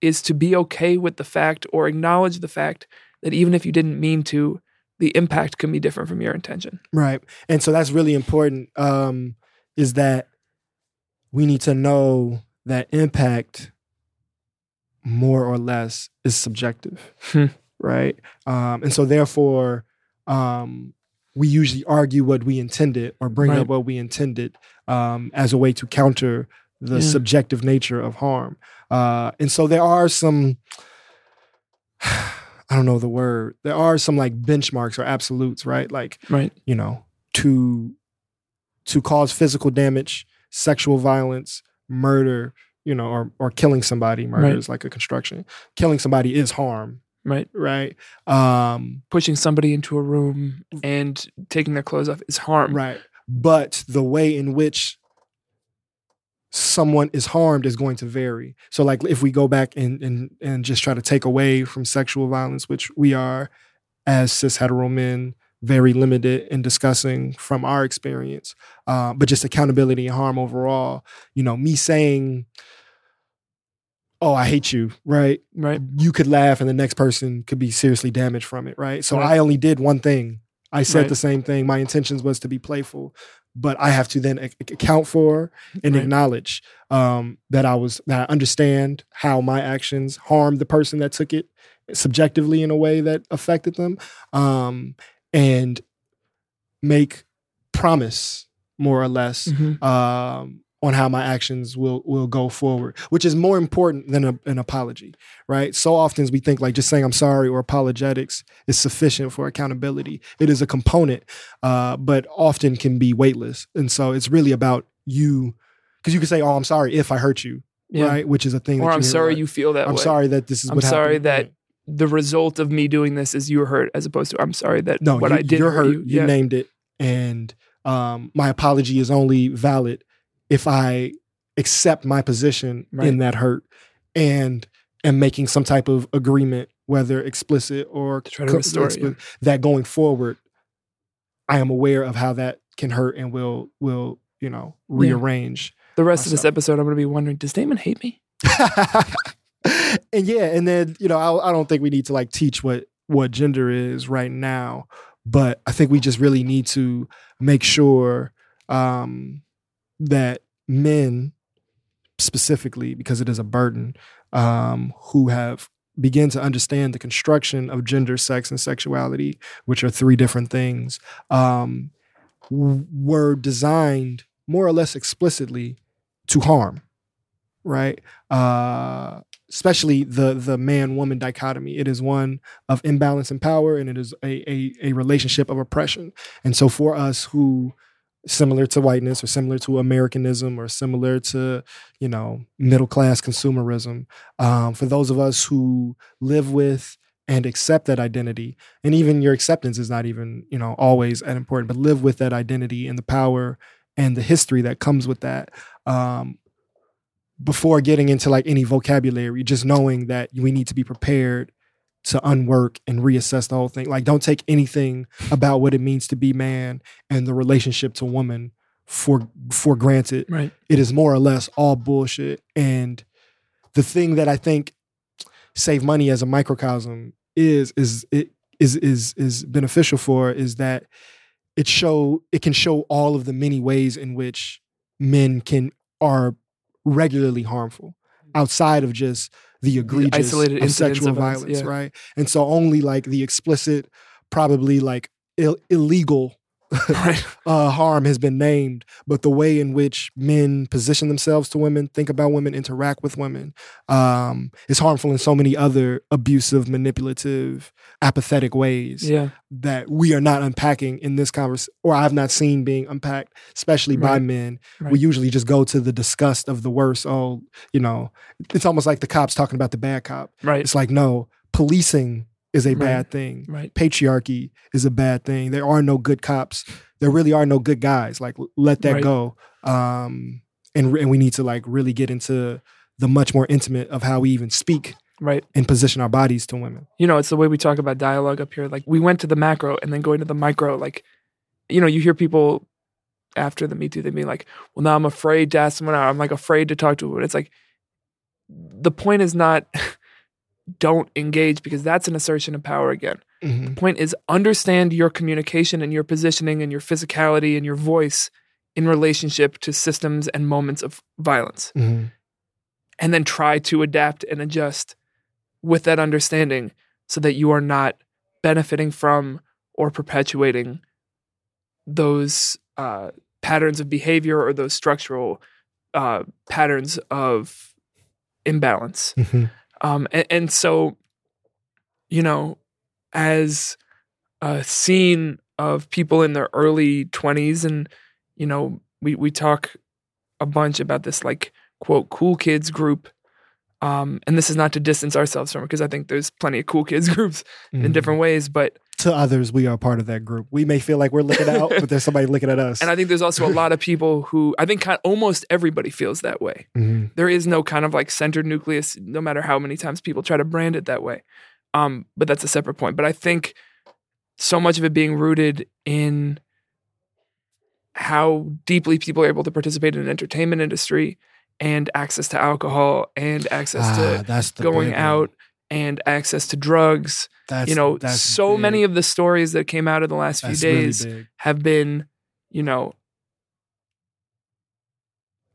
A: is to be okay with the fact or acknowledge the fact that even if you didn't mean to, the impact can be different from your intention.
C: Right. And so that's really important um, is that we need to know that impact more or less is subjective.
A: Hmm.
C: Right. Um, and so therefore, um, we usually argue what we intended or bring
A: Right.
C: up what we intended um, as a way to counter the
A: Yeah.
C: subjective nature of harm. Uh, and so there are some, I don't know the word, there are some like benchmarks or absolutes, right? Like,
A: Right.
C: you know, to to cause physical damage, sexual violence, murder, you know, or or killing somebody. Murder
A: Right.
C: is like a construction. Killing somebody is harm,
A: Right.
C: right? Um,
A: Pushing somebody into a room and taking their clothes off is harm.
C: right. But the way in which someone is harmed is going to vary. So like if we go back and and and just try to take away from sexual violence, which we are as cis hetero men very limited in discussing from our experience, uh, but just accountability and harm overall. You know, me saying, "Oh, I hate you," right?
A: Right.
C: You could laugh, and the next person could be seriously damaged from it, right? So
A: Right.
C: I only did one thing. I said
A: Right.
C: the same thing. My intentions was to be playful, but I have to then ac- account for and
A: Right.
C: acknowledge um, that I was that I understand how my actions harmed the person that took it subjectively in a way that affected them, um, and make promise more or less
A: Mhm.
C: um, on how my actions will will go forward, which is more important than a, an apology, right? So often we think like just saying I'm sorry or apologetics is sufficient for accountability. It is a component, uh, but often can be weightless, and so it's really about you, because you can say, "Oh, I'm sorry if I hurt you,"
A: Yeah.
C: right? Which is a thing.
A: Or I'm sorry you feel that
C: I'm
A: way.
C: sorry that this is
A: I'm sorry
C: happened.
A: that. The result of me doing this is you were hurt, as opposed to I'm sorry that
C: no,
A: what
C: you,
A: I did
C: you're hurt.
A: you.
C: You
A: Yeah.
C: named it, and um, my apology is only valid if I accept my position
A: Right.
C: in that hurt and am making some type of agreement, whether explicit or
A: To try to
C: co-
A: restore it, yeah.
C: that going forward, I am aware of how that can hurt and will will you know
A: Yeah.
C: rearrange.
A: the rest of this episode, I'm going to be wondering, does Damon hate me?
C: and yeah, and then you know, I, I don't think we need to like teach what what gender is right now, but I think we just really need to make sure um, that men, specifically, because it is a burden, um, who have begin to understand the construction of gender, sex, and sexuality, which are three different things, um, were designed more or less explicitly to harm, right? Uh, especially the the man woman dichotomy. It is one of imbalance in power, and it is a, a a relationship of oppression. And so, for us who similar to whiteness or similar to Americanism or similar to you know middle class consumerism, um, for those of us who live with and accept that identity, and even your acceptance is not even you know always that important, but live with that identity and the power and the history that comes with that. Um, before getting into like any vocabulary, just knowing that we need to be prepared to unwork and reassess the whole thing. Like, don't take anything about what it means to be man and the relationship to woman for for granted.
A: Right.
C: It is more or less all bullshit. And the thing that I think save money as a microcosm is is it is is is beneficial for is that it show it can show all of the many ways in which men can are regularly harmful outside of just the egregious
A: isolated
C: of sexual
A: of violence,
C: violence,
A: yeah.
C: right? And so only like the explicit, probably like Ill- illegal
A: right.
C: uh, harm has been named, but the way in which men position themselves to women, think about women, interact with women, um, is harmful in so many other abusive, manipulative, apathetic ways
A: Yeah.
C: that we are not unpacking in this conversation, or I've not seen being unpacked, especially by men.
A: Right.
C: We usually just go to the disgust of the worst. Oh, you know, it's almost like the cops talking about the bad cop.
A: Right.
C: It's like, no, policing is a
A: Right.
C: bad thing
A: Right.
C: patriarchy is a bad thing. There are no good cops. There really are no good guys. Like let that
A: Right.
C: go. Um, and and we need to like really get into the much more intimate of how we even speak
A: Right.
C: and position our bodies to women.
A: you know, it's the way we talk about dialogue up here. Like we went to the macro and then going to the micro. Like, you know, you hear people after the Me Too, they be like, "Well, now I'm afraid to ask someone out. I'm like afraid to talk to women." It's like the point is not don't engage because that's an assertion of power again.
C: Mhm.
A: The point is understand your communication and your positioning and your physicality and your voice in relationship to systems and moments of violence
C: Mhm.
A: and then try to adapt and adjust with that understanding so that you are not benefiting from or perpetuating those uh, patterns of behavior or those structural uh, patterns of imbalance.
C: Mhm.
A: Um, and, and so, you know, as a scene of people in their early 20s, and, you know, we, we talk a bunch about this, like, quote, cool kids group. Um, and this is not to distance ourselves from it because I think there's plenty of cool kids groups in
C: Mhm.
A: different ways. But,
C: To others, we are part of that group. We may feel like we're looking out, but there's somebody looking at us.
A: and I think there's also a lot of people who I think kind of, almost everybody feels that way.
C: Mhm.
A: there is no kind of like centered nucleus, no matter how many times people try to brand it that way. Um, but that's a separate point. But I think so much of it being rooted in how deeply people are able to participate in an entertainment industry and access to alcohol and access
C: Ah,
A: to going out and access to drugs.
C: That's,
A: you know, so
C: big.
A: many of the stories that came out of the last few
C: That's
A: days
C: big.
A: have been, you know,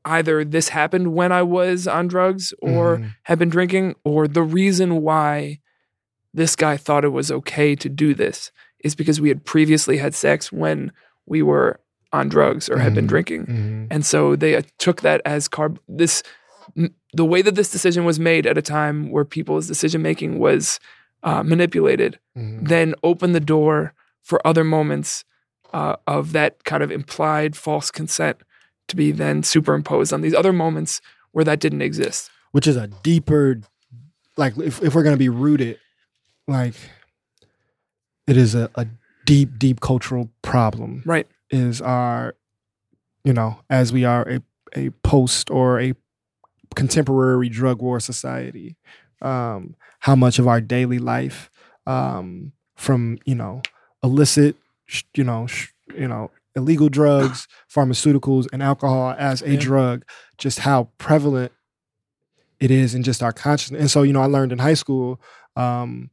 A: either this happened when I was on drugs or
C: Mhm.
A: had been drinking, or the reason why this guy thought it was okay to do this is because we had previously had sex when we were on drugs or had been
C: Mhm.
A: drinking.
C: Mhm.
A: And so they uh, took that as carb this the way that this decision was made at a time where people's decision making was uh, manipulated
C: Mhm.
A: then open the door for other moments uh, of that kind of implied false consent to be then superimposed on these other moments where that didn't exist.
C: which is a deeper like if, if we're going to be rooted like it is a, a deep deep cultural problem
A: Right.
C: is our you know as we are a, a post or a contemporary drug war society um how much of our daily life um from you know illicit sh- you know sh- you know illegal drugs pharmaceuticals and alcohol as a
A: Yeah.
C: drug just how prevalent it is in just our consciousness and so you know i learned in high school um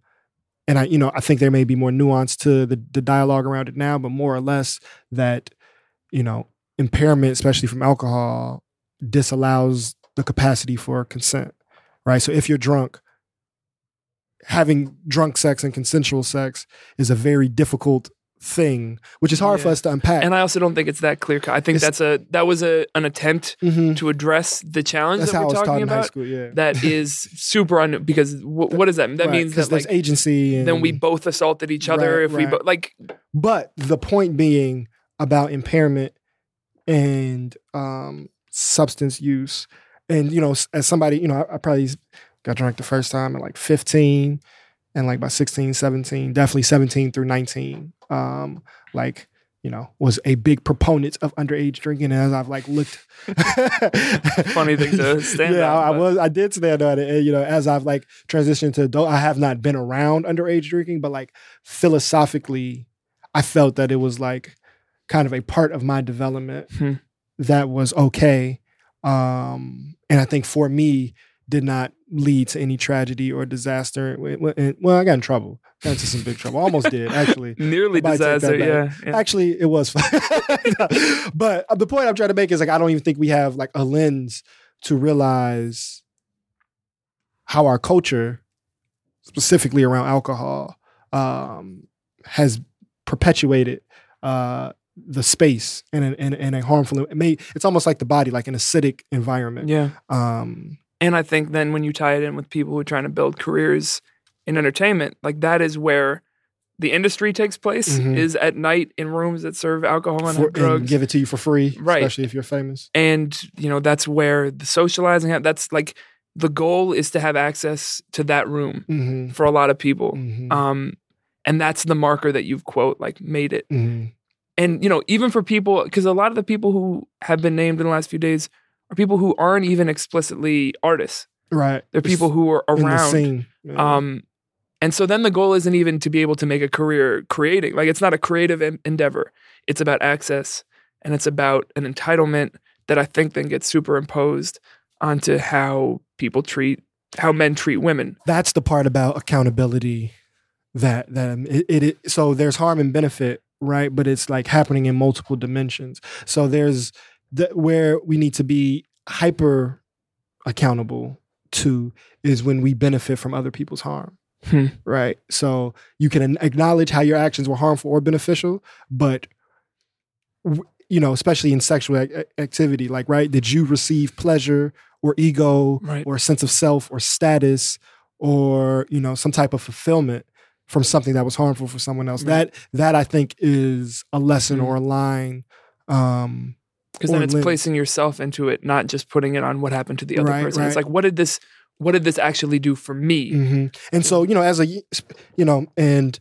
C: and i you know i think there may be more nuance to the, the dialogue around it now but more or less that you know impairment especially from alcohol disallows the capacity for consent right so if you're drunk having drunk sex and consensual sex is a very difficult thing which is hard for us to unpack
A: And I also don't think it's that clear cut. I think
C: It's-
A: that's a that was a an attempt
C: Mhm.
A: to address the challenge
C: that's
A: that we're
C: was taught
A: talking
C: in high
A: about.
C: school yeah
A: That is super un because w- what does that mean? That
C: Right,
A: means that
C: there's
A: like
C: agency and
A: then we both assaulted each other
C: Right,
A: if we
C: right.
A: bo- like
C: But the point being about impairment and um, substance use, and you know, as somebody, you know, I, I probably got drunk the first time at like 15, and like by 16, 17, definitely 17 through 19, um, like you know, was a big proponent of underage drinking. And as I've like looked,
A: Funny thing to stand
C: yeah,
A: on,
C: I,
A: but-
C: was, I did stand on it. And, you know, as I've like transitioned to adult, I have not been around underage drinking, but like philosophically, I felt that it was like kind of a part of my development
A: Hmm.
C: that was okay. Um, and I think for me, did not lead to any tragedy or disaster. Well, I got in trouble. Got into some big trouble. Almost did actually.
A: nearly
C: I might that
A: disaster. Yeah, yeah.
C: Actually, it was fun. but uh, the point I'm trying to make is like I don't even think we have like a lens to realize how our culture, specifically around alcohol, um, has perpetuated uh, the space in a, in, a- in a harmful. It may, it's almost like the body, like an acidic environment.
A: Yeah.
C: Um,
A: And I think then when you tie it in with people who are trying to build careers in entertainment, like that is where the industry takes place
C: Mhm.
A: is at night in rooms that serve alcohol and
C: for-
A: drugs.
C: and give it to you for free,
A: Right.
C: especially if you're famous.
A: and you know that's where the socializing that's like the goal is to have access to that room
C: hmm
A: for a lot of people
C: hmm
A: um and that's the marker that you've quote like made it
C: hmm
A: and you know even for people because a lot of the people who have been named in the last few days are people who aren't even explicitly artists
C: Right.
A: they're people who are around.
C: Yeah.
A: um and so then the goal isn't even to be able to make a career creating like it's not a creative en- endeavor it's about access and it's about an entitlement that i think then gets superimposed onto how people treat how men treat women
C: that's the part about accountability that that um, it, it, it so there's harm and benefit right? But it's like happening in multiple dimensions. So there's the where we need to be hyper accountable to is when we benefit from other people's harm
A: Hmm.
C: right? So you can acknowledge how your actions were harmful or beneficial but you know especially in sexual ac- activity like right? Did you receive pleasure or ego
A: Right.
C: or a sense of self or status or you know some type of fulfillment from something that was harmful for someone else
A: Right.
C: that that i think is a lesson
A: Mm.
C: or a line um
A: because then it's placing yourself into it not just putting it on what happened to the other
C: Right,
A: person it's like what did this what did this actually do for me
C: mhm. and so you know as a you know and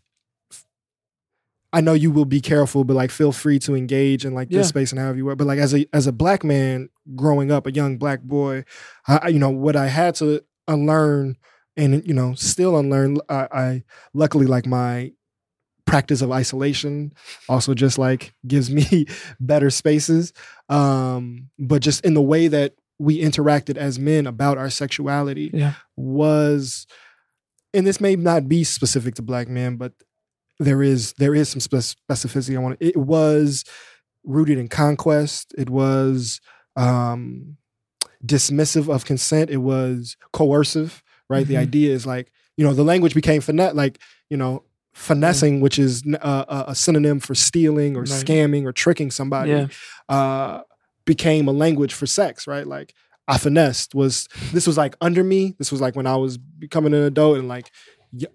C: I know you will be careful, but like feel free to engage in like
A: Yeah.
C: this space and however you want. But like as a as a black man growing up, a young black boy, I, I- you know what I had to unlearn and you know still unlearn. I, I luckily like my practice of isolation also just like gives me better spaces. Um, but just in the way that we interacted as men about our sexuality
A: yeah
C: was and this may not be specific to black men but there is there is some specificity i want it was rooted in conquest it was um dismissive of consent it was coercive right the
A: Mhm.
C: idea is like you know the language became finesse like you know finessing which is uh, a, a synonym for stealing or
A: Right.
C: scamming or tricking somebody
A: yeah
C: uh, became a language for sex, right? Like I finessed was this was like under me. This was like when I was becoming an adult and like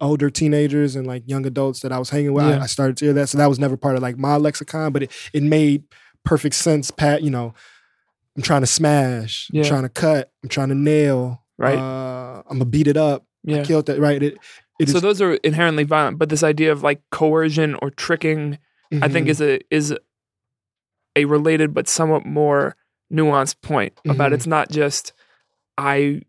C: older teenagers and like young adults that I was hanging with. I- I, started to hear that, so that was never part of like my lexicon, but it it made perfect sense. Pat, you know, I'm trying to smash,
A: Yeah.
C: I'm trying to cut, I'm trying to nail.
A: Right.
C: Uh, I'm gonna beat it up.
A: yeah
C: Killed that. Right. It. It
A: so
C: is-
A: those are inherently violent but this idea of like coercion or tricking I think
C: Mhm.
A: is a is a related but somewhat more nuanced point about
C: Mhm.
A: it's not just I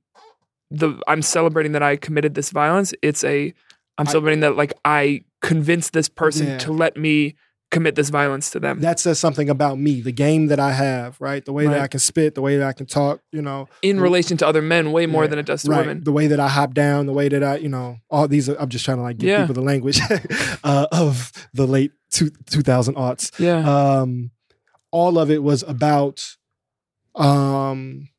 A: the I'm celebrating that I committed this violence. It's a I'm
C: I-
A: celebrating that like I convinced this person
C: Yeah.
A: to let me commit this violence to them
C: that says something about me, the game that I have, right? The way
A: Right.
C: that I can spit, the way that I can talk, you know,
A: in relation to other men way more
C: Yeah,
A: than it does to
C: right.
A: women.
C: The way that I hop down, the way that I, you know, all these. Are, I'm just trying to like give
A: Yeah.
C: people the language uh, of the late two, 2000 aughts.
A: Yeah.
C: Um, all of it was about um,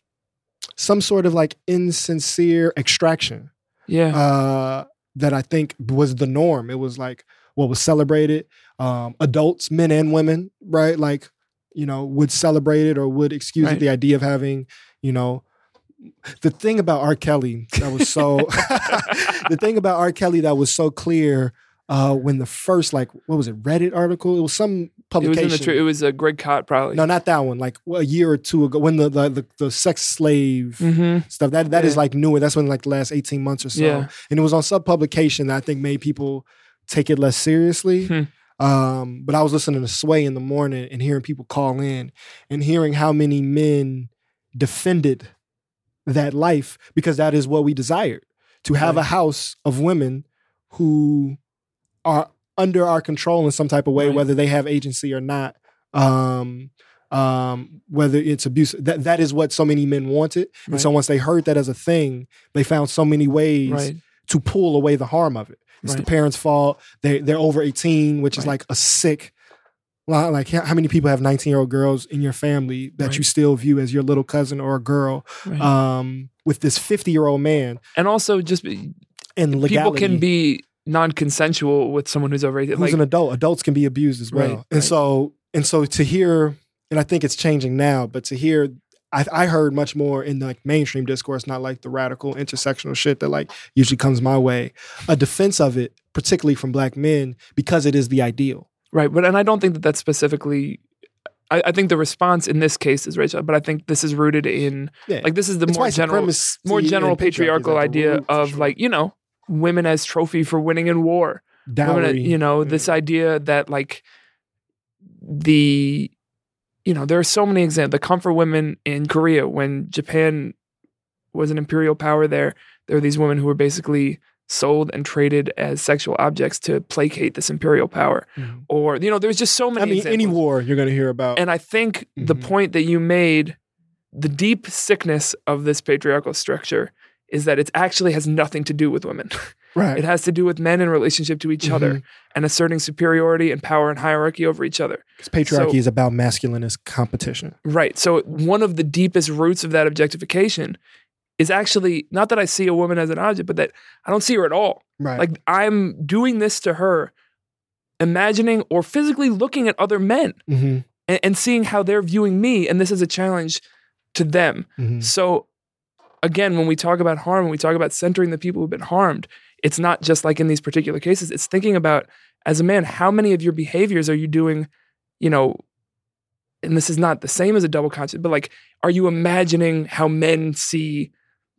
C: some sort of like insincere extraction
A: yeah.
C: uh, that I think was the norm. It was like what was celebrated. Um, adults, men and women, right? Like, you know, would celebrate it or would excuse
A: Right.
C: it. The idea of having, you know, the thing about R. Kelly that was so, the thing about R. Kelly that was so clear uh, when the first, like, what was it, Reddit article? It was some publication.
A: it was in the tr- it was a Greg Kot probably.
C: no, not that one. Like a year or two ago, when the the, the, the sex slave
A: Mm-hmm.
C: stuff that that is
A: Yeah.
C: like newer. That's when like the last eighteen months or so
A: Yeah.
C: and it was on sub publication that I think made people take it less seriously.
A: Hmm.
C: Um, but I was listening to Sway in the morning and hearing people call in and hearing how many men defended that life because that is what we desired to have
A: Right.
C: a house of women who are under our control in some type of way,
A: Right.
C: whether they have agency or not. Um, um, whether it's abuse, that that is what so many men wanted. And so once they heard that as a thing, they found so many ways
A: Right.
C: to pull away the harm of it. It's the parents' fault. They they're over eighteen, which is like a sick. Like how many people have nineteen year old girls in your family that
A: Right.
C: you still view as your little cousin or a girl?
A: Right.
C: Um, with this 50 year old man
A: And also, just be-
C: and legality.
A: people can be non-consensual with someone who's over 18.
C: who's
A: Like,
C: an adult. Adults can be abused as well.
A: Right,
C: and
A: right.
C: so and so to hear, and I think it's changing now, but to hear. I, I heard much more in like mainstream discourse, not like the radical intersectional shit that like usually comes my way. A defense of it, particularly from black men, because it is the ideal.
A: right. But and I don't think that that's specifically. I, I think the response in this case is racial, but I think this is rooted in
C: Yeah,
A: like this is the
C: It's
A: more general, more general patriarchal
C: at
A: idea of
C: sure.
A: like you know women as trophy for winning in war. women, you know,
C: yeah.
A: this mm. idea that like the, you know, there are so many examples. The comfort women in Korea when Japan was an imperial power there, there were these women who were basically sold and traded as sexual objects to placate this imperial power.
C: Mhm.
A: Or, you know, there's just so many
C: I mean, any war you're going to hear about.
A: And I think the
C: Mhm.
A: point that you made, the deep sickness of this patriarchal structure is that it actually has nothing to do with women.
C: right.
A: It has to do with men in relationship to each other
C: Mhm.
A: and asserting superiority and power and hierarchy over each other.
C: Because patriarchy
A: so-
C: is about masculinist competition.
A: Right. So one of the deepest roots of that objectification is actually not that I see a woman as an object, but that I don't see her at all.
C: Right.
A: Like I'm doing this to her, imagining or physically looking at other men
C: hmm
A: and, and seeing how they're viewing me, and this is a challenge to them.
C: hmm
A: So again, when we talk about harm, when we talk about centering the people who've been harmed, it's not just like in these particular cases. It's thinking about as a man, how many of your behaviors are you doing, you know, and this is not the same as a double conscious, but like, are you imagining how men see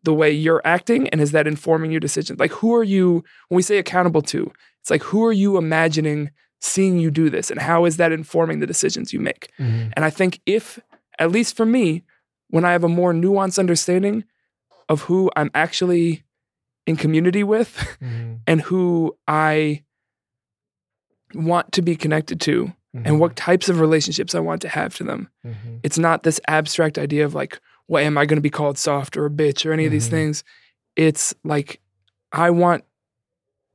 A: the way you're acting? And is that informing your decisions? Like, who are you, when we say accountable to, it's like, who are you imagining seeing you do this? And how is that informing the decisions you make?
C: hmm
A: And I think if, at least for me, when I have a more nuanced understanding of who I'm actually in community with
C: hmm
A: and who I want to be connected to and what types of relationships I want to have to them,
C: hmm
A: it's not this abstract idea of like, well, am I going to be called soft or a bitch or any of these
C: Mhm.
A: things? It's like, I want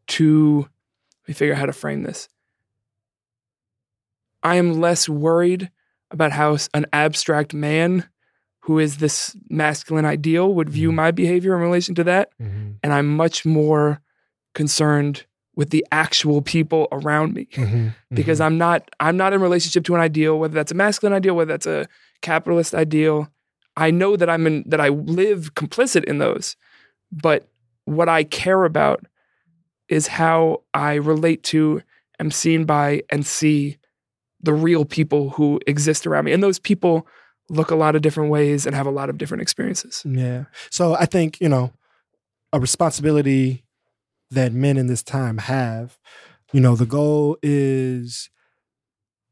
A: to, let me figure out how to frame this. I am less worried about how an abstract man who is this masculine ideal would view
C: Mhm.
A: my behavior in relation to that.
C: hmm
A: And I'm much more concerned with the actual people around me
C: hmm
A: because I'm not I'm not in relationship to an ideal, whether that's a masculine ideal, whether that's a capitalist ideal. I know that I'm in that I live complicit in those, but what I care about is how I relate to, am seen by, and see the real people who exist around me. And those people look a lot of different ways and have a lot of different experiences.
C: Yeah. So I think, you know, a responsibility that men in this time have, you know, the goal is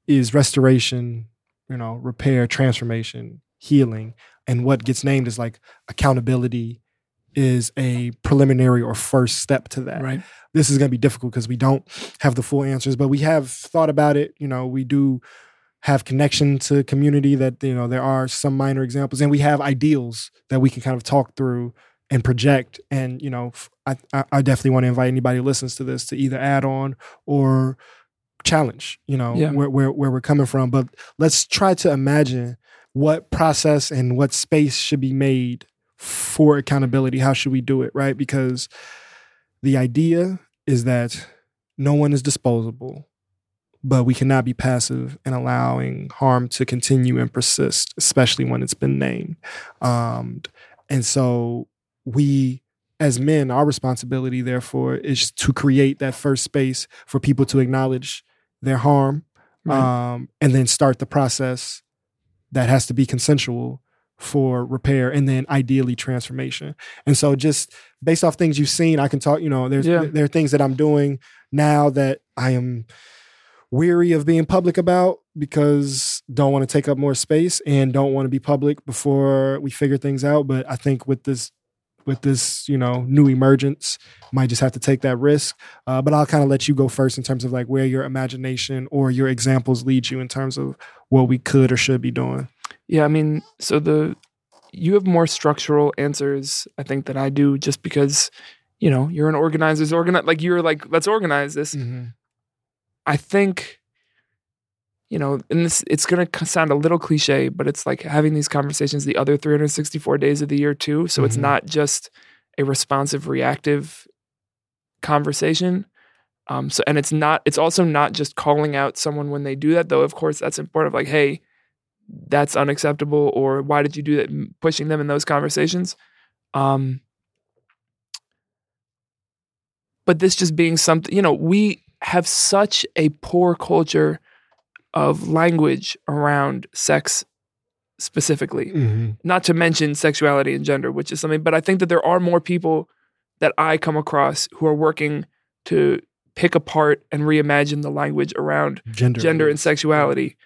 C: is restoration, you know, repair, transformation, healing. And what gets named as like accountability is a preliminary or first step to that.
A: Right.
C: This is going to be difficult because we don't have the full answers, but we have thought about it. You know, we do have connection to community that you know there are some minor examples and we have ideals that we can kind of talk through and project. And you know I definitely want to invite anybody who listens to this to either add on or challenge you know
A: Yeah.
C: where, where where we're coming from. But let's try to imagine what process and what space should be made for accountability. How should we do it right? Because the idea is that no one is disposable but we cannot be passive in allowing harm to continue and persist, especially when it's been named. Um, and so we, as men, our responsibility, therefore, is to create that first space for people to acknowledge their harm
A: Right.
C: um, and then start the process that has to be consensual for repair and then ideally transformation. And so just based off things you've seen, I can talk, you know, there's
A: Yeah.
C: there are things that I'm doing now that I am weary of being public about because don't want to take up more space and don't want to be public before we figure things out. But I think with this with this, you know, new emergence, might just have to take that risk. Uh, but I'll kind of let you go first in terms of like where your imagination or your examples lead you in terms of what we could or should be doing.
A: Yeah, I mean, so the you have more structural answers, I think, than I do, just because you know you're an organizer's organize. Like you're like, let's organize this. I think you know, and this it's going to sound a little cliche, but it's like having these conversations the other 364 days of the year too. So it's
C: Mhm.
A: not just a responsive, reactive conversation. Um, so and it's not it's also not just calling out someone when they do that, though. Of course, that's important. Of like, hey, that's unacceptable, or why did you do that? Pushing them in those conversations. Um, but this just being something, you know, we have such a poor culture of language around sex specifically
C: Mhm.
A: not to mention sexuality and gender, which is something, but I think that there are more people that I come across who are working to pick apart and reimagine the language around
C: Gender,
A: gender and sexuality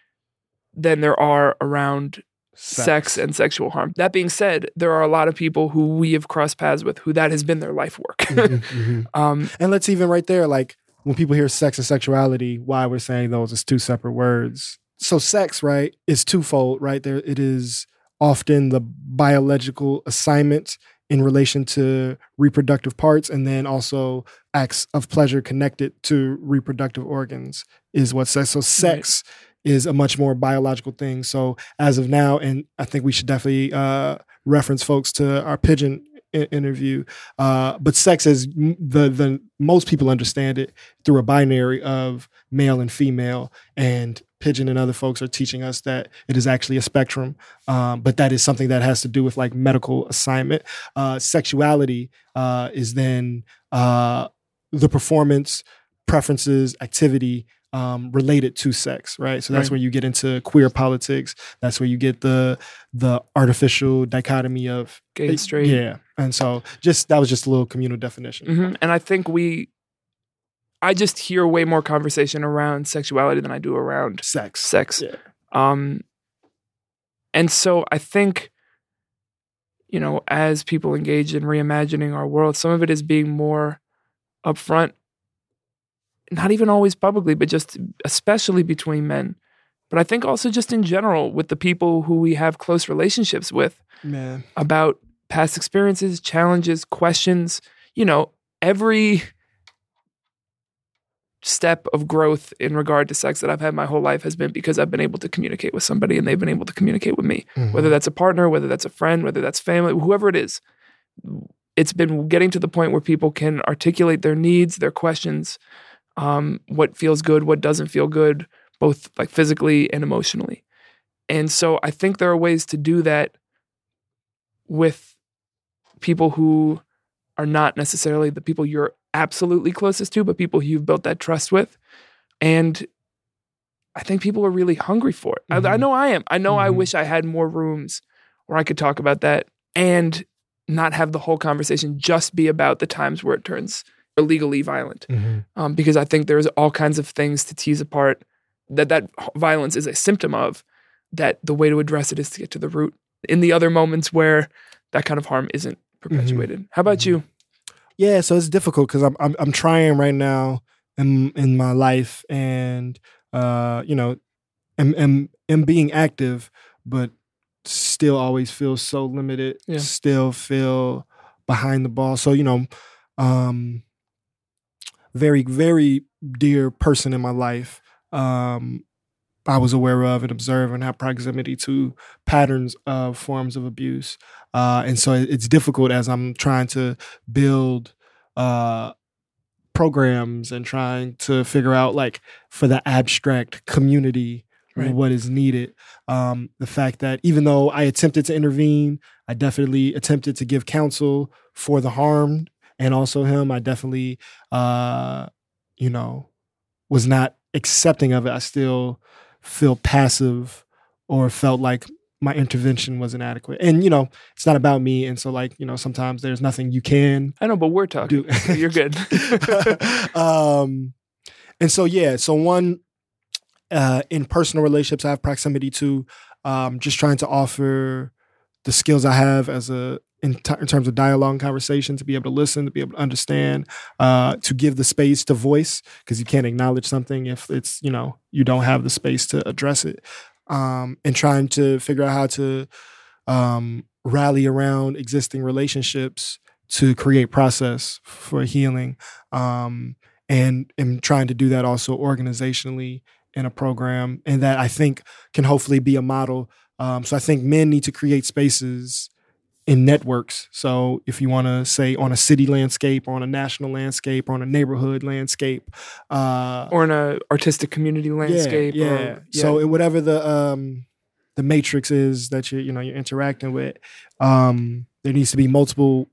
A: than there are around sex. and sexual harm. That being said, there are a lot of people who we have crossed paths with who that has been their life work.
C: Mhm, mhm.
A: um,
C: And let's even right there, like when people hear sex and sexuality, why we're saying those as two separate words. So sex, right, is twofold, right? There it is often the biological assignment in relation to reproductive parts and then also acts of pleasure connected to reproductive organs is what sex. So sex is a much more biological thing. So as of now, and I think we should definitely uh, reference folks to our Pidgeon interview. Uh, but sex is the the most people understand it through a binary of male and female, and Pidgeon and other folks are teaching us that it is actually a spectrum. Um, but that is something that has to do with like medical assignment. Uh, sexuality uh, is then uh, the performance, preferences, activity. Um, related to sex, right? So that's
A: Right.
C: where you get into queer politics. That's where you get the the artificial dichotomy of
A: gay and straight.
C: yeah, and so just that was just a little communal definition.
A: Mhm. And I think we, I just hear way more conversation around sexuality than I do around
C: Sex.
A: sex.
C: Yeah.
A: Um, and so I think, you know, as people engage in reimagining our world, some of it is being more upfront, not even always publicly, but just especially between men. But I think also just in general with the people who we have close relationships with
C: Man.
A: about past experiences, challenges, questions. You know, every step of growth in regard to sex that I've had my whole life has been because I've been able to communicate with somebody and they've been able to communicate with me. Mm-hmm. Whether that's a partner, whether that's a friend, whether that's family, whoever it is. It's been getting to the point where people can articulate their needs, their questions, um, what feels good, what doesn't feel good, both like physically and emotionally. And so I think there are ways to do that with people who are not necessarily the people you're absolutely closest to, but people who you've built that trust with. And I think people are really hungry for it. I, I
C: Mhm.
A: know I am. I know I
C: Mhm.
A: wish I had more rooms where I could talk about that and not have the whole conversation just be about the times where it turns illegally violent.
C: Mhm.
A: Um, because I think there's all kinds of things to tease apart that that violence is a symptom of. That the way to address it is to get to the root. In the other moments where that kind of harm isn't perpetuated. How about
C: Mhm.
A: you?
C: Yeah, so it's difficult because I'm, I'm I'm trying right now in in my life, and uh, you know, am am am being active, but still always feel so limited.
A: Yeah.
C: Still feel behind the ball. So you know, um, very very dear person in my life. Um, I was aware of and observe and have proximity to patterns of forms of abuse. Uh, and so it's difficult as I'm trying to build uh, programs and trying to figure out, like, for the abstract community,
A: Right.
C: what is needed. Um, the fact that even though I attempted to intervene, I definitely attempted to give counsel for the harmed and also him. I definitely, uh, you know, was not accepting of it. I still feel passive or felt like my intervention was inadequate. And you know, it's not about me. And so, like, you know, sometimes there's nothing you can
A: I know, but we're talking. You're good.
C: um, and so yeah, so one uh, in personal relationships, I have proximity to um, just trying to offer the skills I have as a in, t- in terms of dialogue and conversation to be able to listen, to be able to understand, uh, to give the space to voice because you can't acknowledge something if it's you know you don't have the space to address it, um, and trying to figure out how to um, rally around existing relationships to create process for healing um, and am trying to do that also organizationally in a program, and that I think can hopefully be a model. Um, so I think men need to create spaces in networks. So if you want to say on a city landscape, or on a national landscape, or on a neighborhood landscape, uh,
A: or in a artistic community landscape.
C: yeah,
A: or-
C: yeah. So in whatever the um the matrix is that you you know you're interacting with, um, there needs to be multiple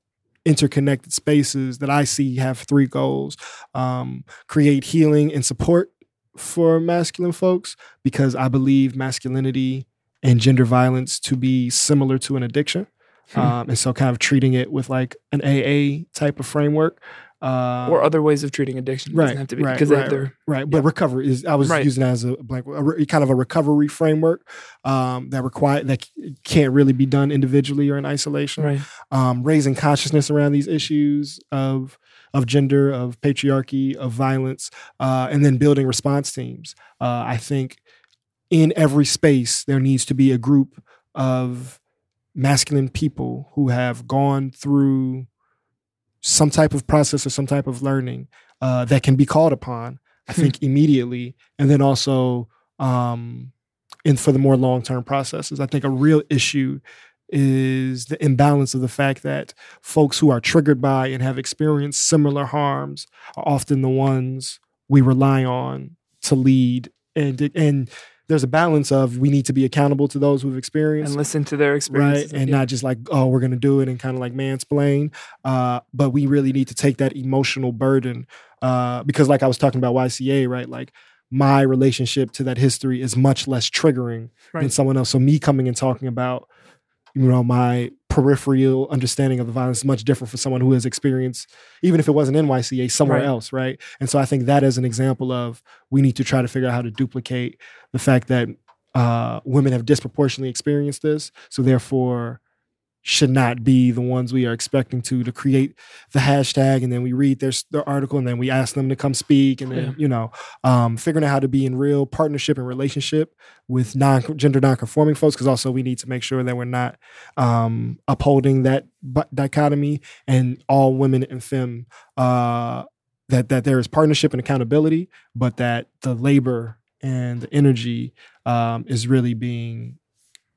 C: interconnected spaces that I see have three goals: um, create healing and support for masculine folks because I believe masculinity and gender violence to be similar to an addiction.
A: Hmm.
C: Um, and so kind of treating it with like an AA type of framework. Uh,
A: or other ways of treating addiction. It
C: right,
A: doesn't have to be
C: right,
A: because
C: right,
A: they're
C: Right, but
A: Yeah.
C: recovery is I was
A: Right.
C: using that as a blank a re- kind of a recovery framework um, that require that can't really be done individually or in isolation.
A: right.
C: Um, raising consciousness around these issues of of gender, of patriarchy, of violence, uh, and then building response teams. Uh, I think in every space there needs to be a group of masculine people who have gone through some type of process or some type of learning uh, that can be called upon. I
A: Hmm.
C: think immediately, and then also um, in for the more long term processes. I think a real issue is the imbalance of the fact that folks who are triggered by and have experienced similar harms are often the ones we rely on to lead and and there's a balance of we need to be accountable to those who've experienced
A: And listen to their
C: experience,
A: right
C: and
A: Yeah.
C: not just like oh we're gonna do it and kind of like mansplain uh but we really need to take that emotional burden uh because like i was talking about YCA right like my relationship to that history is much less triggering than someone else so me coming and talking about you know my peripheral understanding of the violence is much different for someone who has experienced even if it wasn't in YCA somewhere
A: Right.
C: else right and so i think that is an example of we need to try to figure out how to duplicate the fact that uh, women have disproportionately experienced this, so therefore should not be the ones we are expecting to to create the hashtag, and then we read their their article, and then we ask them to come speak, and then
A: Yeah.
C: you know, um, figuring out how to be in real partnership and relationship with non gender non-conforming folks, because also we need to make sure that we're not um, upholding that dichotomy and all women and femme. Uh, that that there is partnership and accountability, but that the labor and the energy um, is really being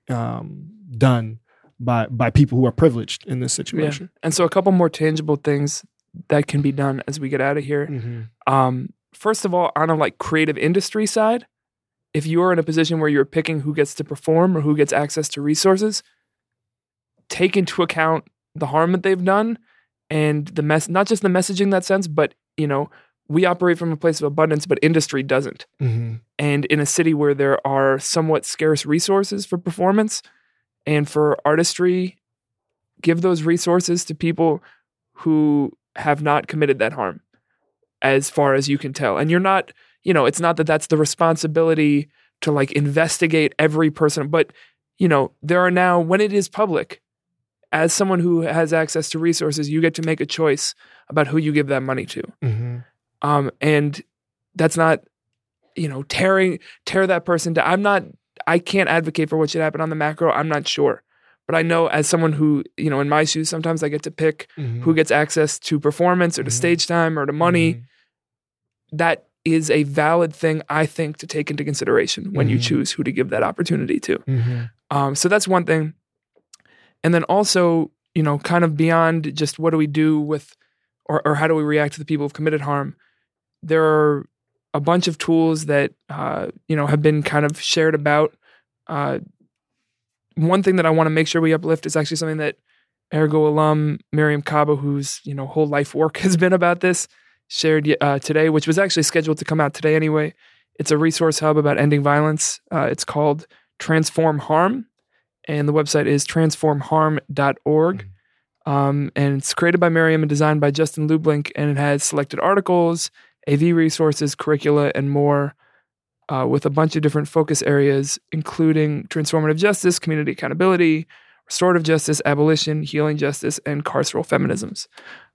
C: um, done by by people who are privileged in this
A: Yeah.
C: situation.
A: And so a couple more tangible things that can be done as we get out of here.
C: Mm-hmm.
A: Um, first of all, on a like creative industry side, if you're in a position where you're picking who gets to perform or who gets access to resources, take into account the harm that they've done and the mess not just the messaging that sense, but you know, we operate from a place of abundance, but industry doesn't.
C: Mm-hmm.
A: And in a city where there are somewhat scarce resources for performance and for artistry, give those resources to people who have not committed that harm as far as you can tell. And you're not, you know, it's not that that's the responsibility to like investigate every person, but, you know, there are now, when it is public, as someone who has access to resources, you get to make a choice about who you give that money to
C: Mm-hmm.
A: um, and that's not you know tearing tear that person down. I'm not. I can't advocate for what should happen on the macro. I'm not sure, but I know as someone who you know in my shoes, sometimes I get to pick
C: Mm-hmm.
A: who gets access to performance or to
C: Mhm.
A: stage time or to money. That is a valid thing I think to take into consideration when you
C: Mhm.
A: choose who to give that opportunity to.
C: Mm-hmm.
A: Um, so that's one thing. And then also, you know, kind of beyond just what do we do with or, or how do we react to the people who've committed harm, there are a bunch of tools that, uh, you know, have been kind of shared about. Uh, one thing that I want to make sure we uplift is actually something that Ergo alum Mariame Kaba, whose, you know, whole life work has been about this, shared uh, today, which was actually scheduled to come out today anyway. It's a resource hub about ending violence. Uh, it's called Transform Harm and the website is transformharm.org. Um, and it's created by Mariame and designed by Justin Lublink, and it has selected articles, AV resources, curricula, and more, uh, with a bunch of different focus areas, including transformative justice, community accountability, restorative justice, abolition, healing justice, and carceral feminisms.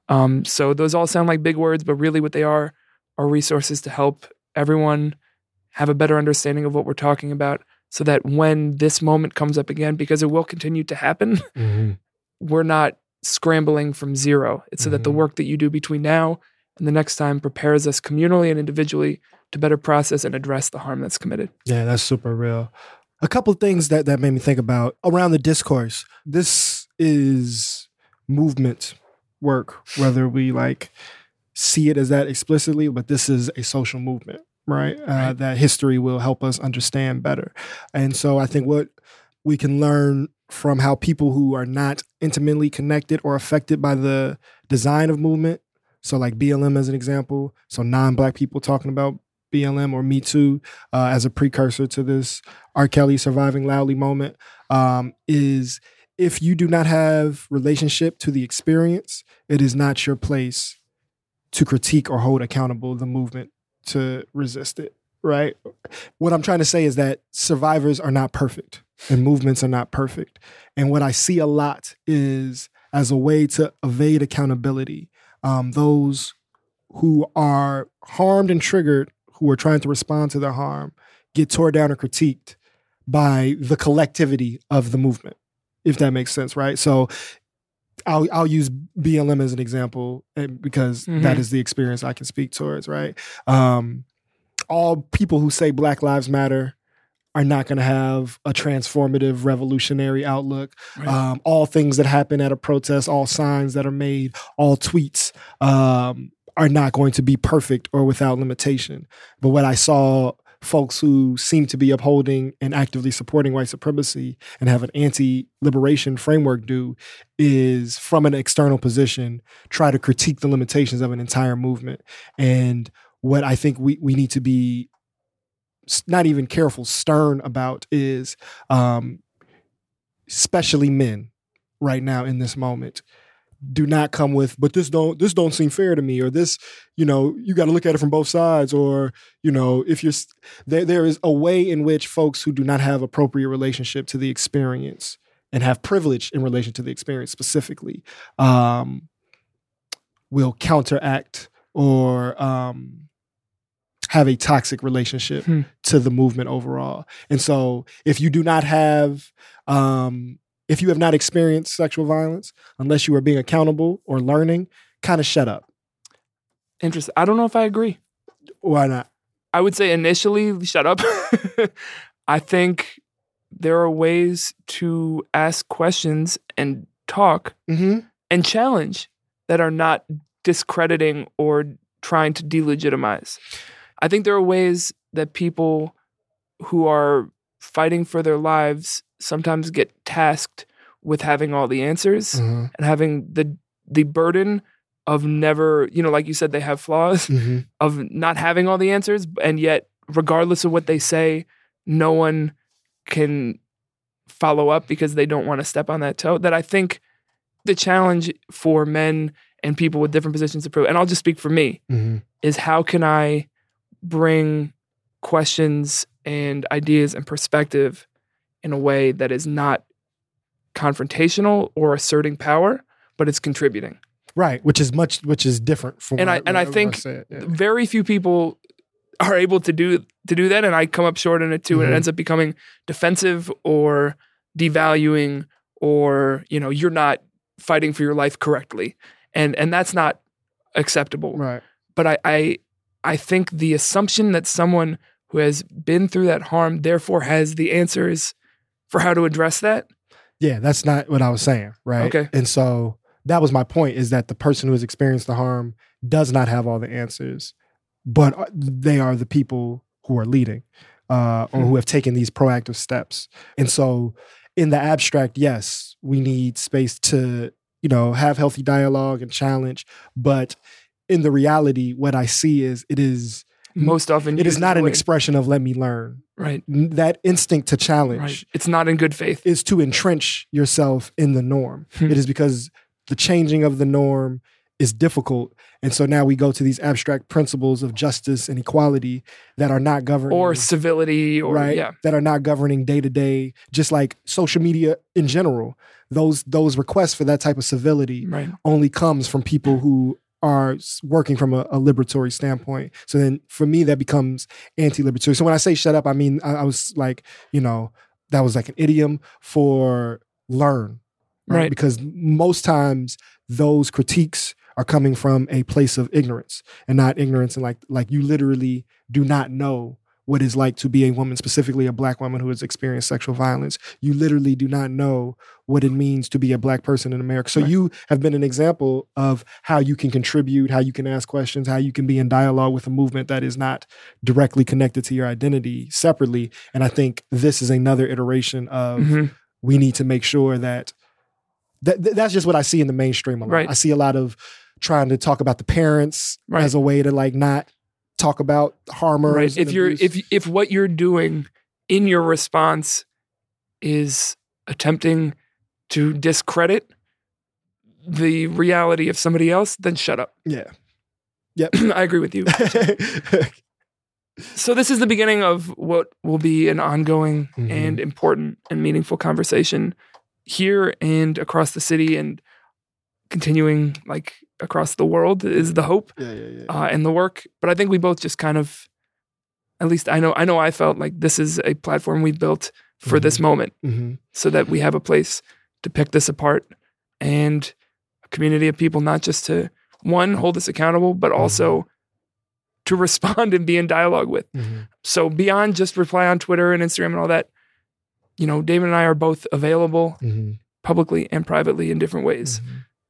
A: Um, so those all sound like big words, but really what they are are resources to help everyone have a better understanding of what we're talking about so that when this moment comes up again, because it will continue to happen,
C: Mm-hmm.
A: we're not scrambling from zero. It's so that the
C: Mhm.
A: work that you do between now and the next time prepares us communally and individually to better process and address the harm that's committed.
C: Yeah, that's super real. A couple of things that that made me think about around the discourse. This is movement work, whether we like see it as that explicitly, but this is a social movement, right? Uh,
A: Right.
C: that history will help us understand better. And so I think what we can learn from how people who are not intimately connected or affected by the design of movement, so like BLM as an example, so non-black people talking about BLM or Me Too uh, as a precursor to this R. Kelly surviving loudly moment, um, is if you do not have relationship to the experience, it is not your place to critique or hold accountable the movement to resist it. Right. What I'm trying to say is that survivors are not perfect and movements are not perfect. And what I see a lot is as a way to evade accountability, um, those who are harmed and triggered, who are trying to respond to their harm, get tore down or critiqued by the collectivity of the movement, if that makes sense, right? So I'll I'll use BLM as an example eh, because
A: Mhm.
C: that is the experience I can speak towards, right? Um, all people who say Black Lives Matter are not going to have a transformative, revolutionary outlook.
A: Right.
C: Um, all things that happen at a protest, all signs that are made, all tweets um, are not going to be perfect or without limitation. But what I saw folks who seem to be upholding and actively supporting white supremacy and have an anti-liberation framework do is from an external position try to critique the limitations of an entire movement and what i think we, we need to be not even careful stern about is um, especially men right now in this moment. Do not come with but this don't this don't seem fair to me or this you know you got to look at it from both sides or you know if you're there there is a way in which folks who do not have appropriate relationship to the experience and have privilege in relation to the experience specifically um will counteract or um have a toxic relationship
A: Hmm.
C: to the movement overall and so if you do not have um if you have not experienced sexual violence unless you are being accountable or learning kind of shut up
A: Interesting. I don't know if I agree.
C: why not
A: I would say initially, shut up. I think there are ways to ask questions and talk
C: mm-hmm
A: and challenge that are not discrediting or trying to delegitimize. I think there are ways that people who are fighting for their lives sometimes get tasked with having all the answers
C: mm-hmm.
A: and having the the burden of never, you know, like you said, they have flaws
C: Mm-hmm.
A: of not having all the answers, and yet, regardless of what they say, no one can follow up because they don't want to step on that toe. That I think the challenge for men and people with different positions of privilege, and I'll just speak for me,
C: Mm-hmm.
A: is how can I bring questions and ideas and perspective in a way that is not confrontational or asserting power, but it's contributing.
C: right which is much which is different from
A: And I-
C: what
A: and I
C: what
A: think
C: said. Yeah.
A: very few people are able to do to do that and I come up short in it too and
C: Mhm.
A: it ends up becoming defensive or devaluing or you know you're not fighting for your life correctly and and that's not acceptable
C: right
A: but I, I I think the assumption that someone who has been through that harm therefore has the answers for how to address that
C: yeah that's not what i was saying right
A: Okay.
C: and so that was my point is that the person who has experienced the harm does not have all the answers but they are the people who are leading uh, or
A: Hmm.
C: who have taken these proactive steps and so in the abstract yes we need space to you know have healthy dialogue and challenge but in the reality what i see is it is
A: most often
C: it is not an
A: way-
C: expression of let me learn.
A: Right.
C: That instinct to challenge
A: right. It's not in good faith.
C: is to entrench yourself in the norm.
A: Hmm.
C: it is because the changing of the norm is difficult. And so now we go to these abstract principles of justice and equality that are not governing
A: or civility or
C: right?
A: yeah.
C: That are not governing day to day just like social media in general. Those those requests for that type of civility
A: right.
C: only comes from people who are working from a, a liberatory standpoint. So then for me, that becomes anti-liberatory. So when I say shut up, I mean, I, I was like, you know, that was like an idiom for learn.
A: Right.
C: Because most times those critiques are coming from a place of ignorance and not ignorance and like like you literally do not know what it's like to be a woman, specifically a black woman who has experienced sexual violence. You literally do not know what it means to be a black person in America. So
A: Right.
C: you have been an example of how you can contribute, how you can ask questions, how you can be in dialogue with a movement that is not directly connected to your identity separately. And I think this is another iteration of
A: Mhm.
C: we need to make sure that, that that's just what I see in the mainstream a lot.
A: Right.
C: I see a lot of trying to talk about the parents
A: Right.
C: as a way to like not talk about harmers.
A: right if you're
C: abuse.
A: if if what you're doing in your response is attempting to discredit the reality of somebody else then shut up
C: yeah. Yep.
A: I agree with you so this is the beginning of what will be an ongoing
C: Mhm.
A: and important and meaningful conversation here and across the city and continuing like across the world is the hope
C: yeah, yeah, yeah.
A: uh, and the work. But I think we both just kind of, at least I know, I know I felt like this is a platform we built for this moment,
C: hmm
A: so that we have a place to pick this apart and a community of people, not just to one hold us accountable, but also to respond and be in dialogue with.
C: hmm
A: So beyond just reply on Twitter and Instagram and all that, you know, David and I are both available
C: hmm
A: publicly and privately in different ways.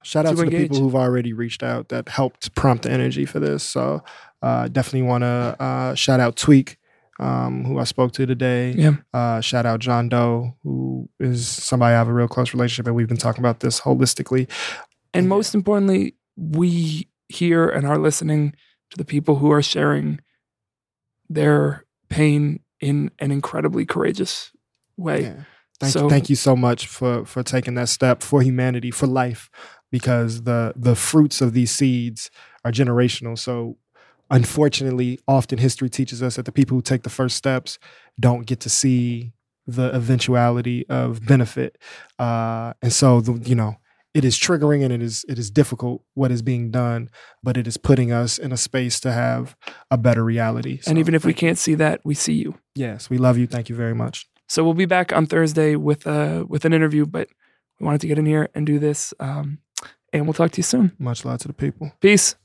C: Shout out
A: to
C: to, the people who've already reached out that helped prompt the energy for this. So uh, definitely want to uh, shout out Tweak, um, who I spoke to today.
A: Yeah.
C: Uh, shout out John Doe, who is somebody I have a real close relationship, and we've been talking about this holistically.
A: And most importantly, we hear and are listening to the people who are sharing their pain in an incredibly courageous way.
C: Yeah. Thank,
A: So-
C: you, thank you so much for for taking that step for humanity, for life, because the the fruits of these seeds are generational. So unfortunately, often history teaches us that the people who take the first steps don't get to see the eventuality of benefit. Uh, and so the you know it is triggering and it is it is difficult what is being done, but it is putting us in a space to have a better reality.
A: And even if we can't see that, we see you.
C: yes, we love you. Thank you very much.
A: So we'll be back on Thursday with uh with an interview, but we wanted to get in here and do this. Um, and we'll talk to you soon.
C: Much love to the people.
A: Peace.